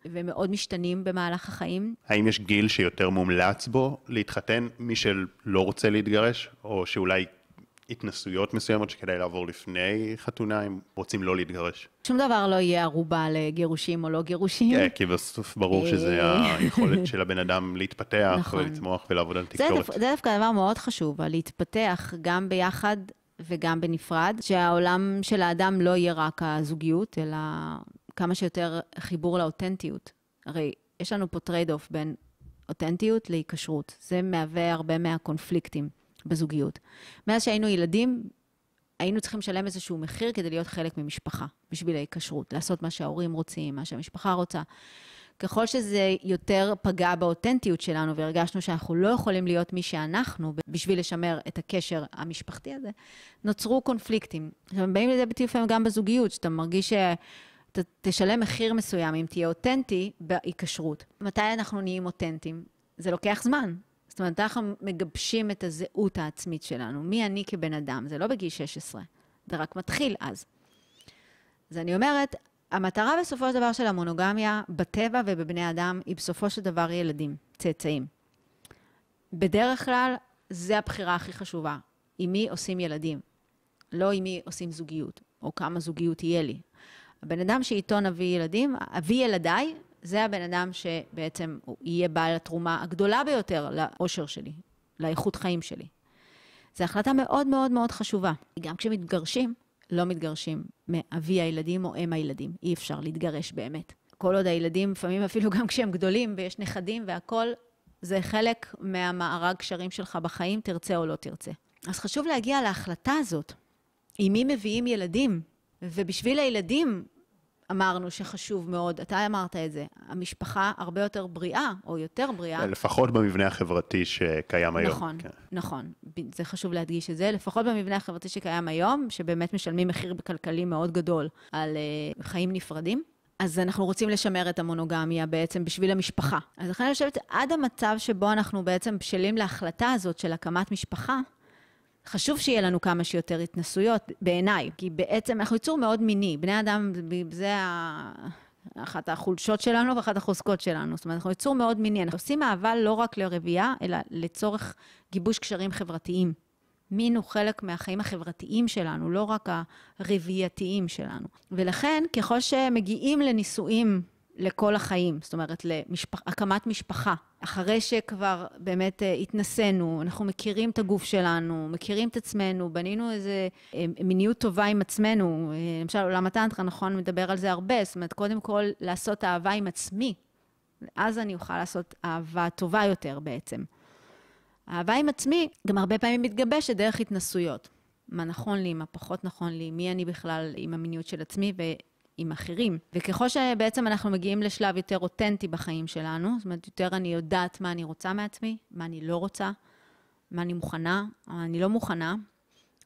ומאוד משתנים במהלך החיים. האם יש גיל שיותר מומלץ בו להתחתן, מי שלא רוצה להתגרש, או שאולי התנסויות מסוימות שכדאי לעבור לפני חתונה, אם רוצים לא להתגרש? שום דבר לא יהיה ערובה לגירושים או לא גירושים. כן, כי בסוף ברור שזה אה. היכולת של הבן אדם להתפתח, נכון. ולצמוח ולעבוד על תקשורת. זה דווקא דבר מאוד חשוב, להתפתח גם ביחד וגם בנפרד, שהעולם של האדם לא יהיה רק הזוגיות, אלא כמה שיותר חיבור לאותנטיות. הרי יש לנו פה trade-off בין אותנטיות להיקשרות. זה מהווה הרבה מהקונפליקטים בזוגיות. מאז שהיינו ילדים, היינו צריכים לשלם איזשהו מחיר כדי להיות חלק ממשפחה, בשביל ההיקשרות, לעשות מה שההורים רוצים, מה שהמשפחה רוצה. ככל שזה יותר פגע באותנטיות שלנו והרגשנו שאנחנו לא יכולים להיות מי שאנחנו בשביל לשמר את הקשר המשפחתי הזה, נוצרו קונפליקטים. עכשיו, הם באים לידי ביטוי לפעמים גם בזוגיות, שאתה מרגיש ש... ת, תשלם מחיר מסוים אם תהיה אותנטי בהיקשרות. מתי אנחנו נהיים אותנטיים? זה לוקח זמן. זאת אומרת, אנחנו מגבשים את הזהות העצמית שלנו. מי אני כבן אדם? זה לא בגיל 16, זה רק מתחיל אז. אז אני אומרת, המטרה בסופו של דבר של המונוגמיה בטבע ובבני אדם היא בסופו של דבר ילדים, צאצאים. בדרך כלל, זה הבחירה הכי חשובה. עם מי עושים ילדים, לא עם מי עושים זוגיות, או כמה זוגיות יהיה לי. הבן אדם שאיתו נביא ילדים, אבי ילדיי, זה הבן אדם שבעצם יהיה בעל התרומה הגדולה ביותר לאושר שלי, לאיכות חיים שלי. זו החלטה מאוד מאוד מאוד חשובה. גם כשמתגרשים, לא מתגרשים מאבי הילדים או אם הילדים. אי אפשר להתגרש באמת. כל עוד הילדים, לפעמים אפילו גם כשהם גדולים ויש נכדים והכול, זה חלק מהמארג קשרים שלך בחיים, תרצה או לא תרצה. אז חשוב להגיע להחלטה הזאת. עם מי מביאים ילדים? ובשביל הילדים אמרנו שחשוב מאוד, אתה אמרת את זה, המשפחה הרבה יותר בריאה, או יותר בריאה. לפחות במבנה החברתי שקיים היום. נכון, כן. נכון. זה חשוב להדגיש את זה. לפחות במבנה החברתי שקיים היום, שבאמת משלמים מחיר כלכלי מאוד גדול על uh, חיים נפרדים. אז אנחנו רוצים לשמר את המונוגמיה בעצם בשביל המשפחה. אז לכן אני חושבת, עד המצב שבו אנחנו בעצם בשלים להחלטה הזאת של הקמת משפחה, חשוב שיהיה לנו כמה שיותר התנסויות, בעיניי, כי בעצם אנחנו יצור מאוד מיני. בני אדם, זה ה... אחת החולשות שלנו ואחת החוזקות שלנו. זאת אומרת, אנחנו יצור מאוד מיני. אנחנו עושים אהבה לא רק לרבייה, אלא לצורך גיבוש קשרים חברתיים. מין הוא חלק מהחיים החברתיים שלנו, לא רק הרבייתיים שלנו. ולכן, ככל שמגיעים לנישואים לכל החיים, זאת אומרת, להקמת משפחה, אחרי שכבר באמת אה, התנסינו, אנחנו מכירים את הגוף שלנו, מכירים את עצמנו, בנינו איזו אה, מיניות טובה עם עצמנו. אה, למשל, עולם הטנטרה, נכון, מדבר על זה הרבה, זאת אומרת, קודם כל, לעשות אהבה עם עצמי, אז אני אוכל לעשות אהבה טובה יותר בעצם. אהבה עם עצמי גם הרבה פעמים מתגבשת דרך התנסויות. מה נכון לי, מה פחות נכון לי, מי אני בכלל עם המיניות של עצמי ועם אחרים. וככל שבעצם אנחנו מגיעים לשלב יותר אותנטי בחיים שלנו, זאת אומרת, יותר אני יודעת מה אני רוצה מעצמי, מה אני לא רוצה, מה אני מוכנה, מה אני לא מוכנה,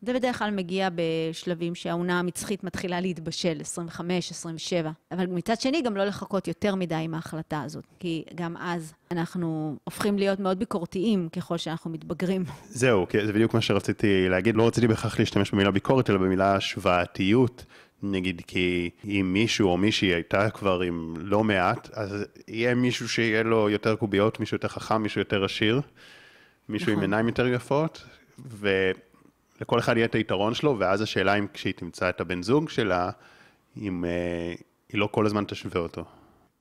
זה בדרך כלל מגיע בשלבים שהעונה המצחית מתחילה להתבשל, 25, 27. אבל מצד שני, גם לא לחכות יותר מדי עם ההחלטה הזאת, כי גם אז אנחנו הופכים להיות מאוד ביקורתיים ככל שאנחנו מתבגרים. זהו, זה בדיוק מה שרציתי להגיד. לא רציתי בהכרח להשתמש במילה ביקורת, אלא במילה השוואתיות. נגיד כי אם מישהו או מישהי הייתה כבר עם לא מעט, אז יהיה מישהו שיהיה לו יותר קוביות, מישהו יותר חכם, מישהו יותר עשיר, מישהו נכון. עם עיניים יותר יפות, ו... לכל אחד יהיה את היתרון שלו, ואז השאלה אם כשהיא תמצא את הבן זוג שלה, אם אה, היא לא כל הזמן תשווה אותו.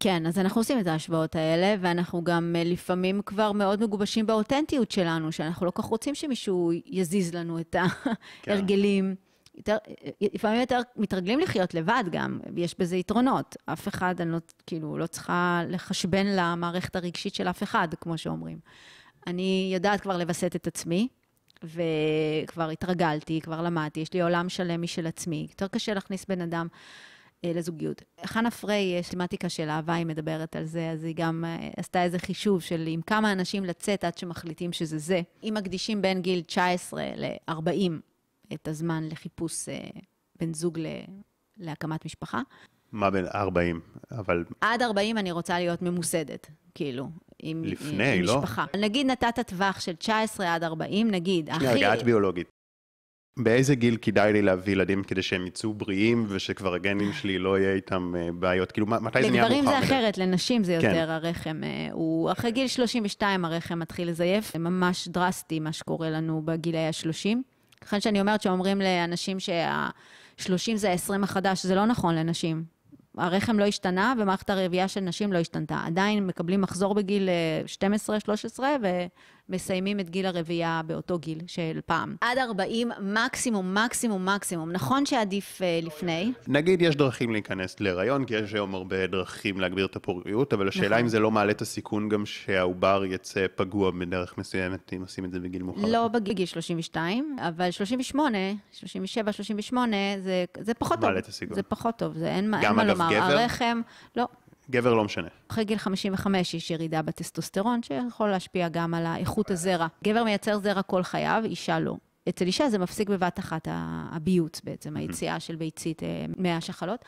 כן, אז אנחנו עושים את ההשוואות האלה, ואנחנו גם אה, לפעמים כבר מאוד מגובשים באותנטיות שלנו, שאנחנו לא כך רוצים שמישהו יזיז לנו את ההרגלים. כן. יותר, לפעמים יותר מתרגלים לחיות לבד גם, יש בזה יתרונות. אף אחד, אני לא, כאילו, לא צריכה לחשבן למערכת הרגשית של אף אחד, כמו שאומרים. אני יודעת כבר לווסת את עצמי, וכבר התרגלתי, כבר למדתי, יש לי עולם שלם משל עצמי. יותר קשה להכניס בן אדם אה, לזוגיות. חנה פריי, יש תמטיקה של אהבה, היא מדברת על זה, אז היא גם אה, עשתה איזה חישוב של עם כמה אנשים לצאת עד שמחליטים שזה זה. אם מקדישים בין גיל 19 ל-40 את הזמן לחיפוש אה, בן זוג ל... להקמת משפחה. מה בין 40? אבל... עד 40 אני רוצה להיות ממוסדת, כאילו. עם, לפני, עם לא? משפחה. נגיד נתת טווח של 19 עד 40, נגיד, הכי... שנייה, רגע, ביולוגית. באיזה גיל כדאי לי להביא ילדים כדי שהם יצאו בריאים ושכבר הגנים שלי לא יהיה איתם אה, בעיות? כאילו, מתי זה נהיה מאוחר מדי? לגברים זה אחרת, לנשים זה כן. יותר כן. הרחם. אה, הוא, אחרי גיל 32 הרחם מתחיל לזייף, זה ממש דרסטי מה שקורה לנו בגילי ה-30. לכן שאני אומרת שאומרים לאנשים שה-30 זה ה-20 החדש, זה לא נכון לנשים. הרחם לא השתנה ומערכת הרבייה של נשים לא השתנתה. עדיין מקבלים מחזור בגיל 12-13 ומסיימים את גיל הרבייה באותו גיל של פעם. עד 40 מקסימום, מקסימום, מקסימום. נכון שעדיף uh, לפני. נגיד יש דרכים להיכנס להיריון, כי יש היום הרבה דרכים להגביר את הפוריות, אבל השאלה נכון. אם זה לא מעלה את הסיכון גם שהעובר יצא פגוע בדרך מסוימת, אם עושים את זה בגיל מאוחר. לא בגיל 32, אבל 38, 37, 38, זה, זה פחות טוב. מעלה את הסיכון. זה פחות טוב, זה אין, אין מה לומר. גבר? הרחם, לא. גבר לא משנה. אחרי גיל 55 יש ירידה בטסטוסטרון, שיכול להשפיע גם על איכות הזרע. גבר מייצר זרע כל חייו, אישה לא. אצל אישה זה מפסיק בבת אחת, הביוץ בעצם, היציאה של ביצית אה, מהשחלות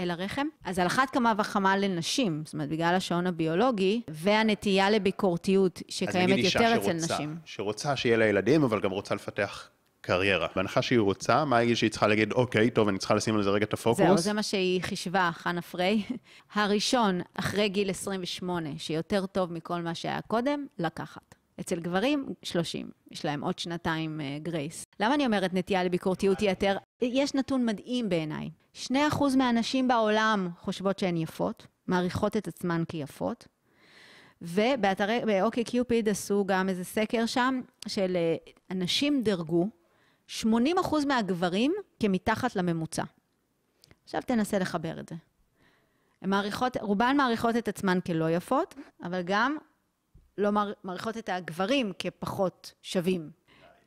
אל הרחם. אז על אחת כמה וכמה לנשים, זאת אומרת, בגלל השעון הביולוגי, והנטייה לביקורתיות שקיימת יותר אצל נשים. אז נגיד אישה שרוצה, שרוצה שיהיה לה ילדים, אבל גם רוצה לפתח קריירה. בהנחה שהיא רוצה, מה הגיל שהיא צריכה להגיד, אוקיי, טוב, אני צריכה לשים על זה רגע את הפוקוס? זהו, זה מה שהיא חישבה, חנה פריי. הראשון, אחרי גיל 28, שיותר טוב מכל מה שהיה קודם, לקחת. אצל גברים, 30. יש להם עוד שנתיים uh, גרייס. למה אני אומרת נטייה לביקורתיות יתר? יש נתון מדהים בעיניי. 2% מהנשים בעולם חושבות שהן יפות, מעריכות את עצמן כיפות, ובאתרי, ב OkCupid עשו גם איזה סקר שם, של uh, אנשים דרגו 80% מהגברים כמתחת לממוצע. עכשיו תנסה לחבר את זה. הן מעריכות, רובן מעריכות את עצמן כלא יפות, אבל גם לא מעריכות את הגברים כפחות שווים.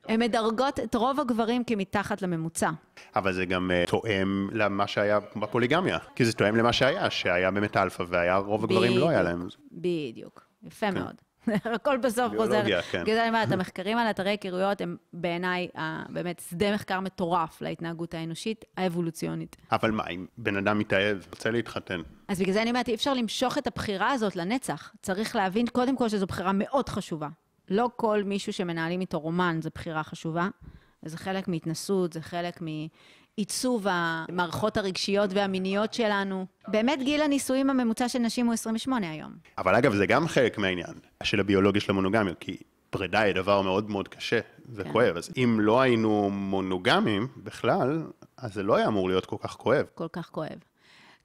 הן מדרגות את רוב הגברים כמתחת לממוצע. אבל זה גם uh, תואם למה שהיה בפוליגמיה, כי זה תואם למה שהיה, שהיה באמת אלפא והיה רוב הגברים לא היה להם. בדיוק, יפה כן. מאוד. הכל בסוף חוזר. ביולוגיה, כן. זה אני אומרת, המחקרים על אתרי היכרויות הם בעיניי באמת שדה מחקר מטורף להתנהגות האנושית האבולוציונית. אבל מה, אם בן אדם מתאהב, רוצה להתחתן? אז בגלל זה אני אומרת, אי אפשר למשוך את הבחירה הזאת לנצח. צריך להבין קודם כל שזו בחירה מאוד חשובה. לא כל מישהו שמנהלים איתו רומן זו בחירה חשובה. וזה חלק מהתנסות, זה חלק מעיצוב המערכות הרגשיות והמיניות שלנו. באמת גיל הנישואים הממוצע של נשים הוא 28 היום. אבל אגב, זה גם חלק מהעניין של הביולוגיה של המונוגמיות, כי פרידה היא דבר מאוד מאוד קשה וכואב, כן. אז אם לא היינו מונוגמים בכלל, אז זה לא היה אמור להיות כל כך כואב. כל כך כואב.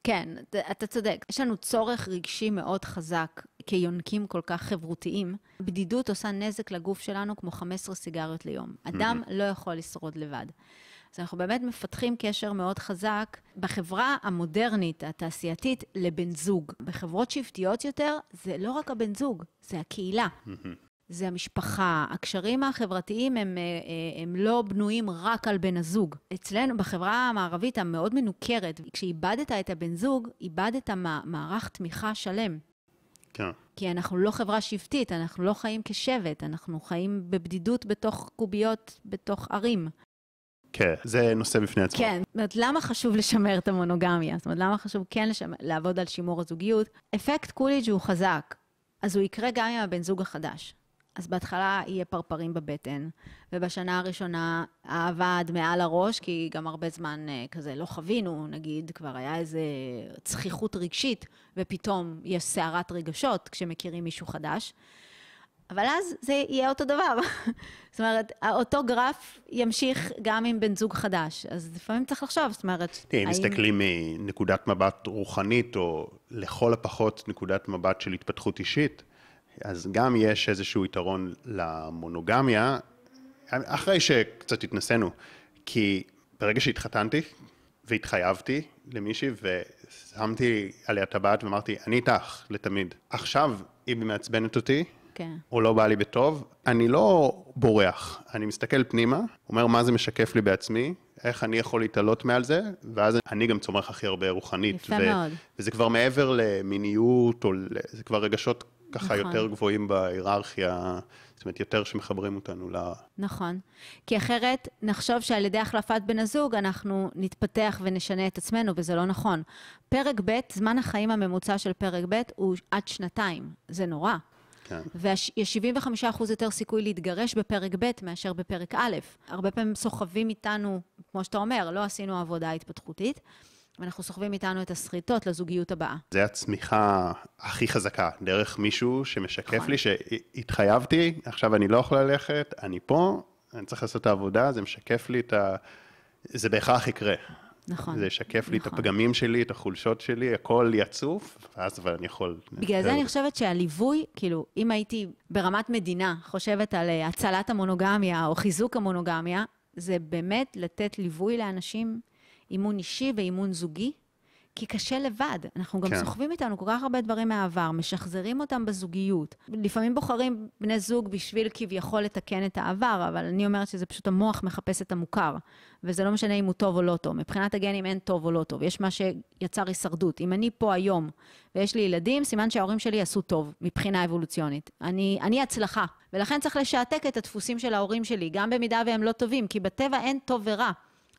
כן, אתה צודק. יש לנו צורך רגשי מאוד חזק כיונקים כל כך חברותיים. בדידות עושה נזק לגוף שלנו כמו 15 סיגריות ליום. אדם לא יכול לשרוד לבד. אז אנחנו באמת מפתחים קשר מאוד חזק בחברה המודרנית, התעשייתית, לבן זוג. בחברות שבטיות יותר, זה לא רק הבן זוג, זה הקהילה. זה המשפחה. הקשרים החברתיים הם, אה, אה, הם לא בנויים רק על בן הזוג. אצלנו, בחברה המערבית המאוד מנוכרת, כשאיבדת את הבן זוג, איבדת מערך תמיכה שלם. כן. כי אנחנו לא חברה שבטית, אנחנו לא חיים כשבט, אנחנו חיים בבדידות בתוך קוביות, בתוך ערים. כן, זה נושא בפני עצמו. כן, זאת אומרת, למה חשוב לשמר את המונוגמיה? זאת אומרת, למה חשוב כן לשמר, לעבוד על שימור הזוגיות? אפקט קוליג' הוא חזק, אז הוא יקרה גם עם הבן זוג החדש. אז בהתחלה יהיה פרפרים בבטן, ובשנה הראשונה אהבה עד מעל הראש, כי גם הרבה זמן אה, כזה לא חווינו, נגיד, כבר היה איזה צחיחות רגשית, ופתאום יש סערת רגשות כשמכירים מישהו חדש. אבל אז זה יהיה אותו דבר. זאת אומרת, אותו גרף ימשיך גם עם בן זוג חדש. אז לפעמים צריך לחשוב, זאת אומרת... תראי, אם מסתכלים מנקודת מבט רוחנית, או לכל הפחות נקודת מבט של התפתחות אישית, אז גם יש איזשהו יתרון למונוגמיה, אחרי שקצת התנסינו, כי ברגע שהתחתנתי והתחייבתי למישהי ושמתי עליה טבעת ואמרתי, אני איתך לתמיד. עכשיו, אם היא מעצבנת אותי, כן. או לא בא לי בטוב, אני לא בורח, אני מסתכל פנימה, אומר מה זה משקף לי בעצמי, איך אני יכול להתעלות מעל זה, ואז אני גם צומח הכי הרבה רוחנית. יפה ו- מאוד. וזה כבר מעבר למיניות, או זה כבר רגשות ככה נכון. יותר גבוהים בהיררכיה, זאת אומרת, יותר שמחברים אותנו ל... נכון. כי אחרת נחשוב שעל ידי החלפת בן הזוג אנחנו נתפתח ונשנה את עצמנו, וזה לא נכון. פרק ב', זמן החיים הממוצע של פרק ב' הוא עד שנתיים. זה נורא. כן. ויש 75% יותר סיכוי להתגרש בפרק ב' מאשר בפרק א'. הרבה פעמים סוחבים איתנו, כמו שאתה אומר, לא עשינו עבודה התפתחותית. ואנחנו סוחבים איתנו את הסריטות לזוגיות הבאה. זה הצמיחה הכי חזקה, דרך מישהו שמשקף נכון. לי שהתחייבתי, עכשיו אני לא יכול ללכת, אני פה, אני צריך לעשות את העבודה, זה משקף לי את ה... זה בהכרח יקרה. נכון. זה ישקף נכון. לי את נכון. הפגמים שלי, את החולשות שלי, הכל יצוף, ואז אבל אני יכול... בגלל זה אני חושבת שהליווי, כאילו, אם הייתי ברמת מדינה חושבת על אה, הצלת המונוגמיה או חיזוק המונוגמיה, זה באמת לתת ליווי לאנשים אימון אישי ואימון זוגי, כי קשה לבד. אנחנו גם כן. סוחבים איתנו כל כך הרבה דברים מהעבר, משחזרים אותם בזוגיות. לפעמים בוחרים בני זוג בשביל כביכול לתקן את העבר, אבל אני אומרת שזה פשוט המוח מחפש את המוכר, וזה לא משנה אם הוא טוב או לא טוב. מבחינת הגנים אין טוב או לא טוב, יש מה שיצר הישרדות. אם אני פה היום ויש לי ילדים, סימן שההורים שלי עשו טוב מבחינה אבולוציונית. אני, אני הצלחה, ולכן צריך לשעתק את הדפוסים של ההורים שלי, גם במידה והם לא טובים, כי בטבע אין טוב ורע.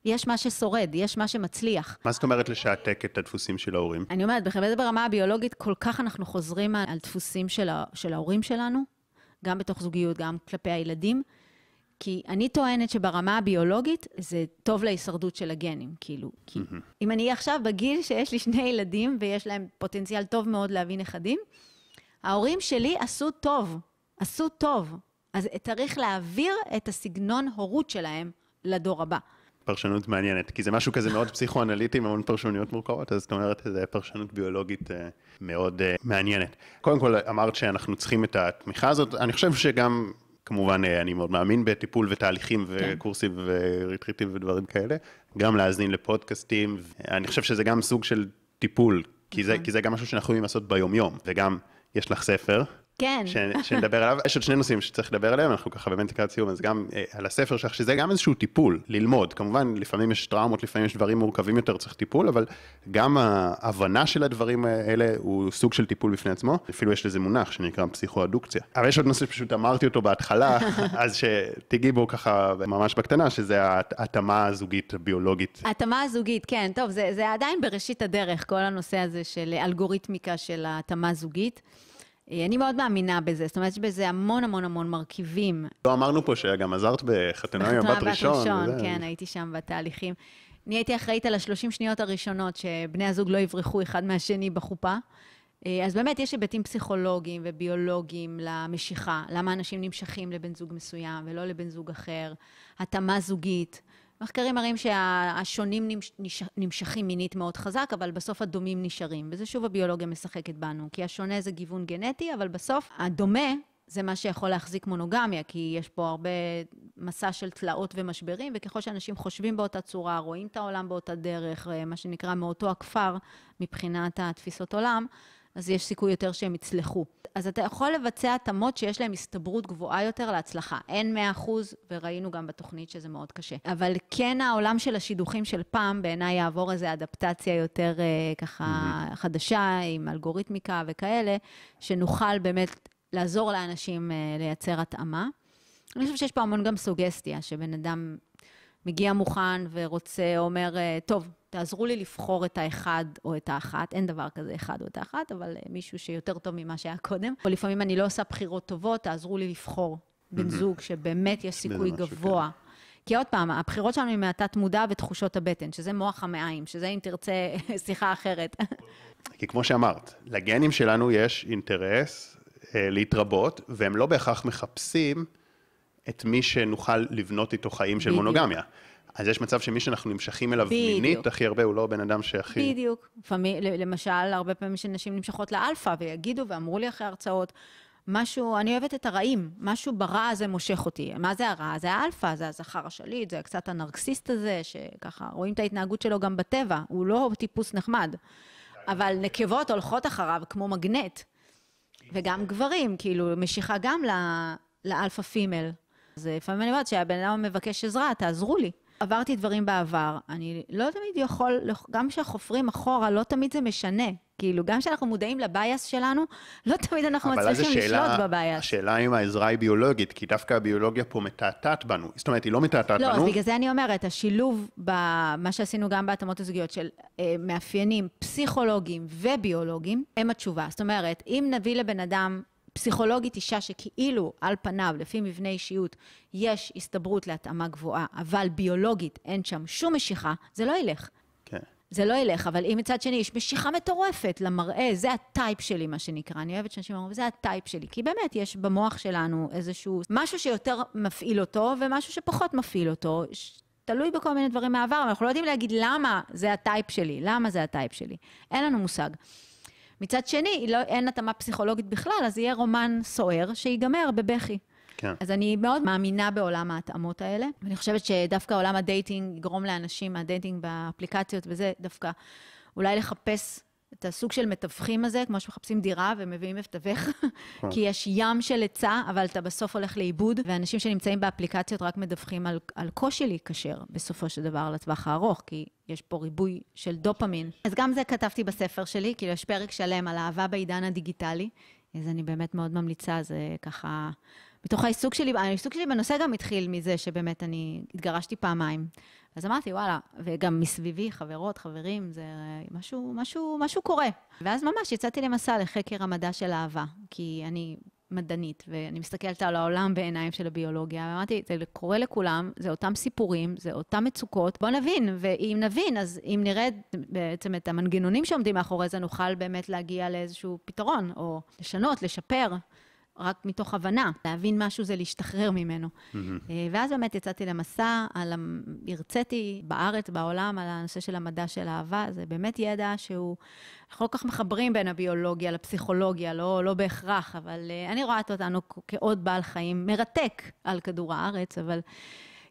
יש מה ששורד, יש מה שמצליח. מה זאת אומרת לשעתק את הדפוסים של ההורים? אני אומרת, באמת ברמה הביולוגית, כל כך אנחנו חוזרים על דפוסים של, ה, של ההורים שלנו, גם בתוך זוגיות, גם כלפי הילדים. כי אני טוענת שברמה הביולוגית זה טוב להישרדות של הגנים, כאילו. כי mm-hmm. אם אני עכשיו בגיל שיש לי שני ילדים ויש להם פוטנציאל טוב מאוד להביא נכדים, ההורים שלי עשו טוב, עשו טוב. אז צריך להעביר את הסגנון הורות שלהם לדור הבא. פרשנות מעניינת, כי זה משהו כזה מאוד פסיכואנליטי, מאוד פרשנויות מורכבות, אז זאת אומרת, זו פרשנות ביולוגית אה, מאוד אה, מעניינת. קודם כל, אמרת שאנחנו צריכים את התמיכה הזאת, אני חושב שגם, כמובן, אה, אני מאוד מאמין בטיפול ותהליכים כן. וקורסים וריטריטים ודברים כאלה, גם להאזין לפודקאסטים, אני חושב שזה גם סוג של טיפול, כי זה, נכון. כי זה גם משהו שאנחנו יכולים לעשות ביומיום, וגם יש לך ספר, כן. ש, שנדבר עליו. יש עוד שני נושאים שצריך לדבר עליהם, אנחנו ככה באמת לקראת סיום, אז גם אה, על הספר שלך, שזה גם איזשהו טיפול, ללמוד. כמובן, לפעמים יש טראומות, לפעמים יש דברים מורכבים יותר, צריך טיפול, אבל גם ההבנה של הדברים האלה הוא סוג של טיפול בפני עצמו. אפילו יש לזה מונח שנקרא פסיכואדוקציה. אבל יש עוד נושא שפשוט אמרתי אותו בהתחלה, אז שתיגעי בו ככה ממש בקטנה, שזה ההתאמה הזוגית, הביולוגית. ההתאמה הזוגית, כן. טוב, זה, זה עדיין בראשית הדרך, כל הנושא הזה של אלגוריתמיקה של ההתאמה הזוגית. אה, אני מאוד מאמינה בזה, זאת אומרת, יש בזה המון המון המון מרכיבים. לא אמרנו פה שגם עזרת בחתונה עם הבת ראשון. בחתונה בת ראשון, כן, הייתי שם בתהליכים. אני הייתי אחראית על השלושים שניות הראשונות, שבני הזוג לא יברחו אחד מהשני בחופה. אה, אז באמת יש היבטים פסיכולוגיים וביולוגיים למשיכה, למה אנשים נמשכים לבן זוג מסוים ולא לבן זוג אחר, התאמה זוגית. מחקרים מראים שהשונים נמשכים מינית מאוד חזק, אבל בסוף הדומים נשארים. וזה שוב הביולוגיה משחקת בנו, כי השונה זה גיוון גנטי, אבל בסוף הדומה זה מה שיכול להחזיק מונוגמיה, כי יש פה הרבה מסע של תלאות ומשברים, וככל שאנשים חושבים באותה צורה, רואים את העולם באותה דרך, אה, מה שנקרא מאותו הכפר מבחינת התפיסות עולם, אז יש סיכוי יותר שהם יצלחו. אז אתה יכול לבצע התאמות שיש להן הסתברות גבוהה יותר להצלחה. אין 100 וראינו גם בתוכנית שזה מאוד קשה. אבל כן העולם של השידוכים של פעם, בעיניי יעבור איזו אדפטציה יותר אה, ככה mm-hmm. חדשה, עם אלגוריתמיקה וכאלה, שנוכל באמת לעזור לאנשים אה, לייצר התאמה. אני חושבת שיש פה המון גם סוגסטיה, שבן אדם מגיע מוכן ורוצה, אומר, אה, טוב, תעזרו לי לבחור את האחד או את האחת, אין דבר כזה אחד או את האחת, אבל אה, מישהו שיותר טוב ממה שהיה קודם. או לפעמים אני לא עושה בחירות טובות, תעזרו לי לבחור בן זוג שבאמת יש סיכוי גבוה. כי עוד פעם, הבחירות שלנו הן מהתת מודע ותחושות הבטן, שזה מוח המעיים, שזה אם תרצה שיחה אחרת. כי כמו שאמרת, לגנים שלנו יש אינטרס אה, להתרבות, והם לא בהכרח מחפשים את מי שנוכל לבנות איתו חיים של בדיוק. מונוגמיה. אז יש מצב שמי שאנחנו נמשכים אליו בדיוק. מינית הכי הרבה, הוא לא הבן אדם שהכי... בדיוק. לפעמים, למשל, הרבה פעמים שנשים נמשכות לאלפא, ויגידו, ואמרו לי אחרי הרצאות, משהו, אני אוהבת את הרעים, משהו ברע הזה מושך אותי. מה זה הרע? זה האלפא, זה הזכר השליט, זה קצת הנרקסיסט הזה, שככה רואים את ההתנהגות שלו גם בטבע, הוא לא טיפוס נחמד. אבל נקבות הולכות אחריו כמו מגנט. וגם גברים, כאילו, משיכה גם ל alpha female. אז לפעמים אני אומרת שהבן אדם מבקש עזרה, תעזרו לי. עברתי דברים בעבר, אני לא תמיד יכול, גם כשחופרים אחורה, לא תמיד זה משנה. כאילו, גם כשאנחנו מודעים לבייס שלנו, לא תמיד אנחנו מצליחים לשלוט בבייס. השאלה אם העזרה היא ביולוגית, כי דווקא הביולוגיה פה מתעתעת בנו. זאת אומרת, היא לא מתעתעת לא, בנו. לא, אז בגלל זה אני אומרת, השילוב במה שעשינו גם בהתאמות הזוגיות של אה, מאפיינים פסיכולוגיים וביולוגיים, הם התשובה. זאת אומרת, אם נביא לבן אדם פסיכולוגית אישה שכאילו על פניו, לפי מבנה אישיות, יש הסתברות להתאמה גבוהה, אבל ביולוגית אין שם שום משיכה, זה לא ילך. כן. זה לא ילך, אבל אם מצד שני יש משיכה מטורפת למראה, זה ה type שלי, מה שנקרא. אני אוהבת שאנשים אומרים, זה ה type שלי. כי באמת, יש במוח שלנו איזשהו משהו שיותר מפעיל אותו, ומשהו שפחות מפעיל אותו. תלוי בכל מיני דברים מהעבר, אבל אנחנו לא יודעים להגיד למה זה ה type שלי, למה זה ה type שלי. אין לנו מושג. מצד שני, לא, אין התאמה פסיכולוגית בכלל, אז יהיה רומן סוער שיגמר בבכי. כן. אז אני מאוד מאמינה בעולם ההתאמות האלה, ואני חושבת שדווקא עולם ה dating יגרום לאנשים, ה dating באפליקציות וזה, דווקא אולי לחפש את הסוג של מתווכים הזה, כמו שמחפשים דירה ומביאים מתווך, כן. כי יש ים של היצע, אבל אתה בסוף הולך לאיבוד, ואנשים שנמצאים באפליקציות רק מדווחים על, על קושי להיקשר בסופו של דבר לטווח הארוך, כי יש פה ריבוי של דופמין. אז גם זה כתבתי בספר שלי, כאילו יש פרק שלם על אהבה בעידן הדיגיטלי, אז אני באמת מאוד ממליצה, זה ככה... מתוך העיסוק שלי, העיסוק שלי בנושא גם התחיל מזה שבאמת אני התגרשתי פעמיים. אז אמרתי, וואלה, וגם מסביבי, חברות, חברים, זה משהו, משהו, משהו קורה. ואז ממש יצאתי למסע לחקר המדע של אהבה, כי אני מדענית, ואני מסתכלת על העולם בעיניים של הביולוגיה, ואמרתי, זה קורה לכולם, זה אותם סיפורים, זה אותם מצוקות, בואו נבין, ואם נבין, אז אם נראה בעצם את המנגנונים שעומדים מאחורי זה, נוכל באמת להגיע לאיזשהו פתרון, או לשנות, לשפר. רק מתוך הבנה, להבין משהו זה להשתחרר ממנו. Mm-hmm. ואז באמת יצאתי למסע, על, הרציתי בארץ, בעולם, על הנושא של המדע של אהבה, זה באמת ידע שהוא, אנחנו לא כל כך מחברים בין הביולוגיה לפסיכולוגיה, לא, לא בהכרח, אבל uh, אני רואה אותנו כעוד בעל חיים מרתק על כדור הארץ, אבל...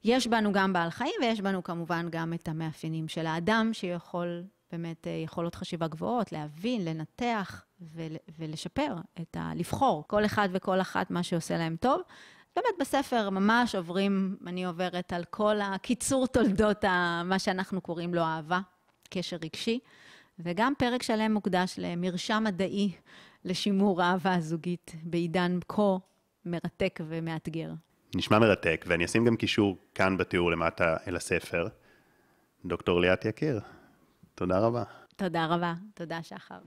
יש בנו גם בעל חיים, ויש בנו כמובן גם את המאפיינים של האדם, שיכול באמת אה, יכולות חשיבה גבוהות, להבין, לנתח ול, ולשפר, את ה... לבחור, כל אחד וכל אחת מה שעושה להם טוב. באמת בספר ממש עוברים, אני עוברת על כל הקיצור תולדות ה, מה שאנחנו קוראים לו אהבה, קשר רגשי, וגם פרק שלם מוקדש למרשם מדעי לשימור אהבה הזוגית בעידן כה מרתק ומאתגר. נשמע מרתק, ואני אשים גם קישור כאן בתיאור למטה אל הספר. דוקטור ליאת יקיר, תודה רבה. תודה רבה. תודה, שחר.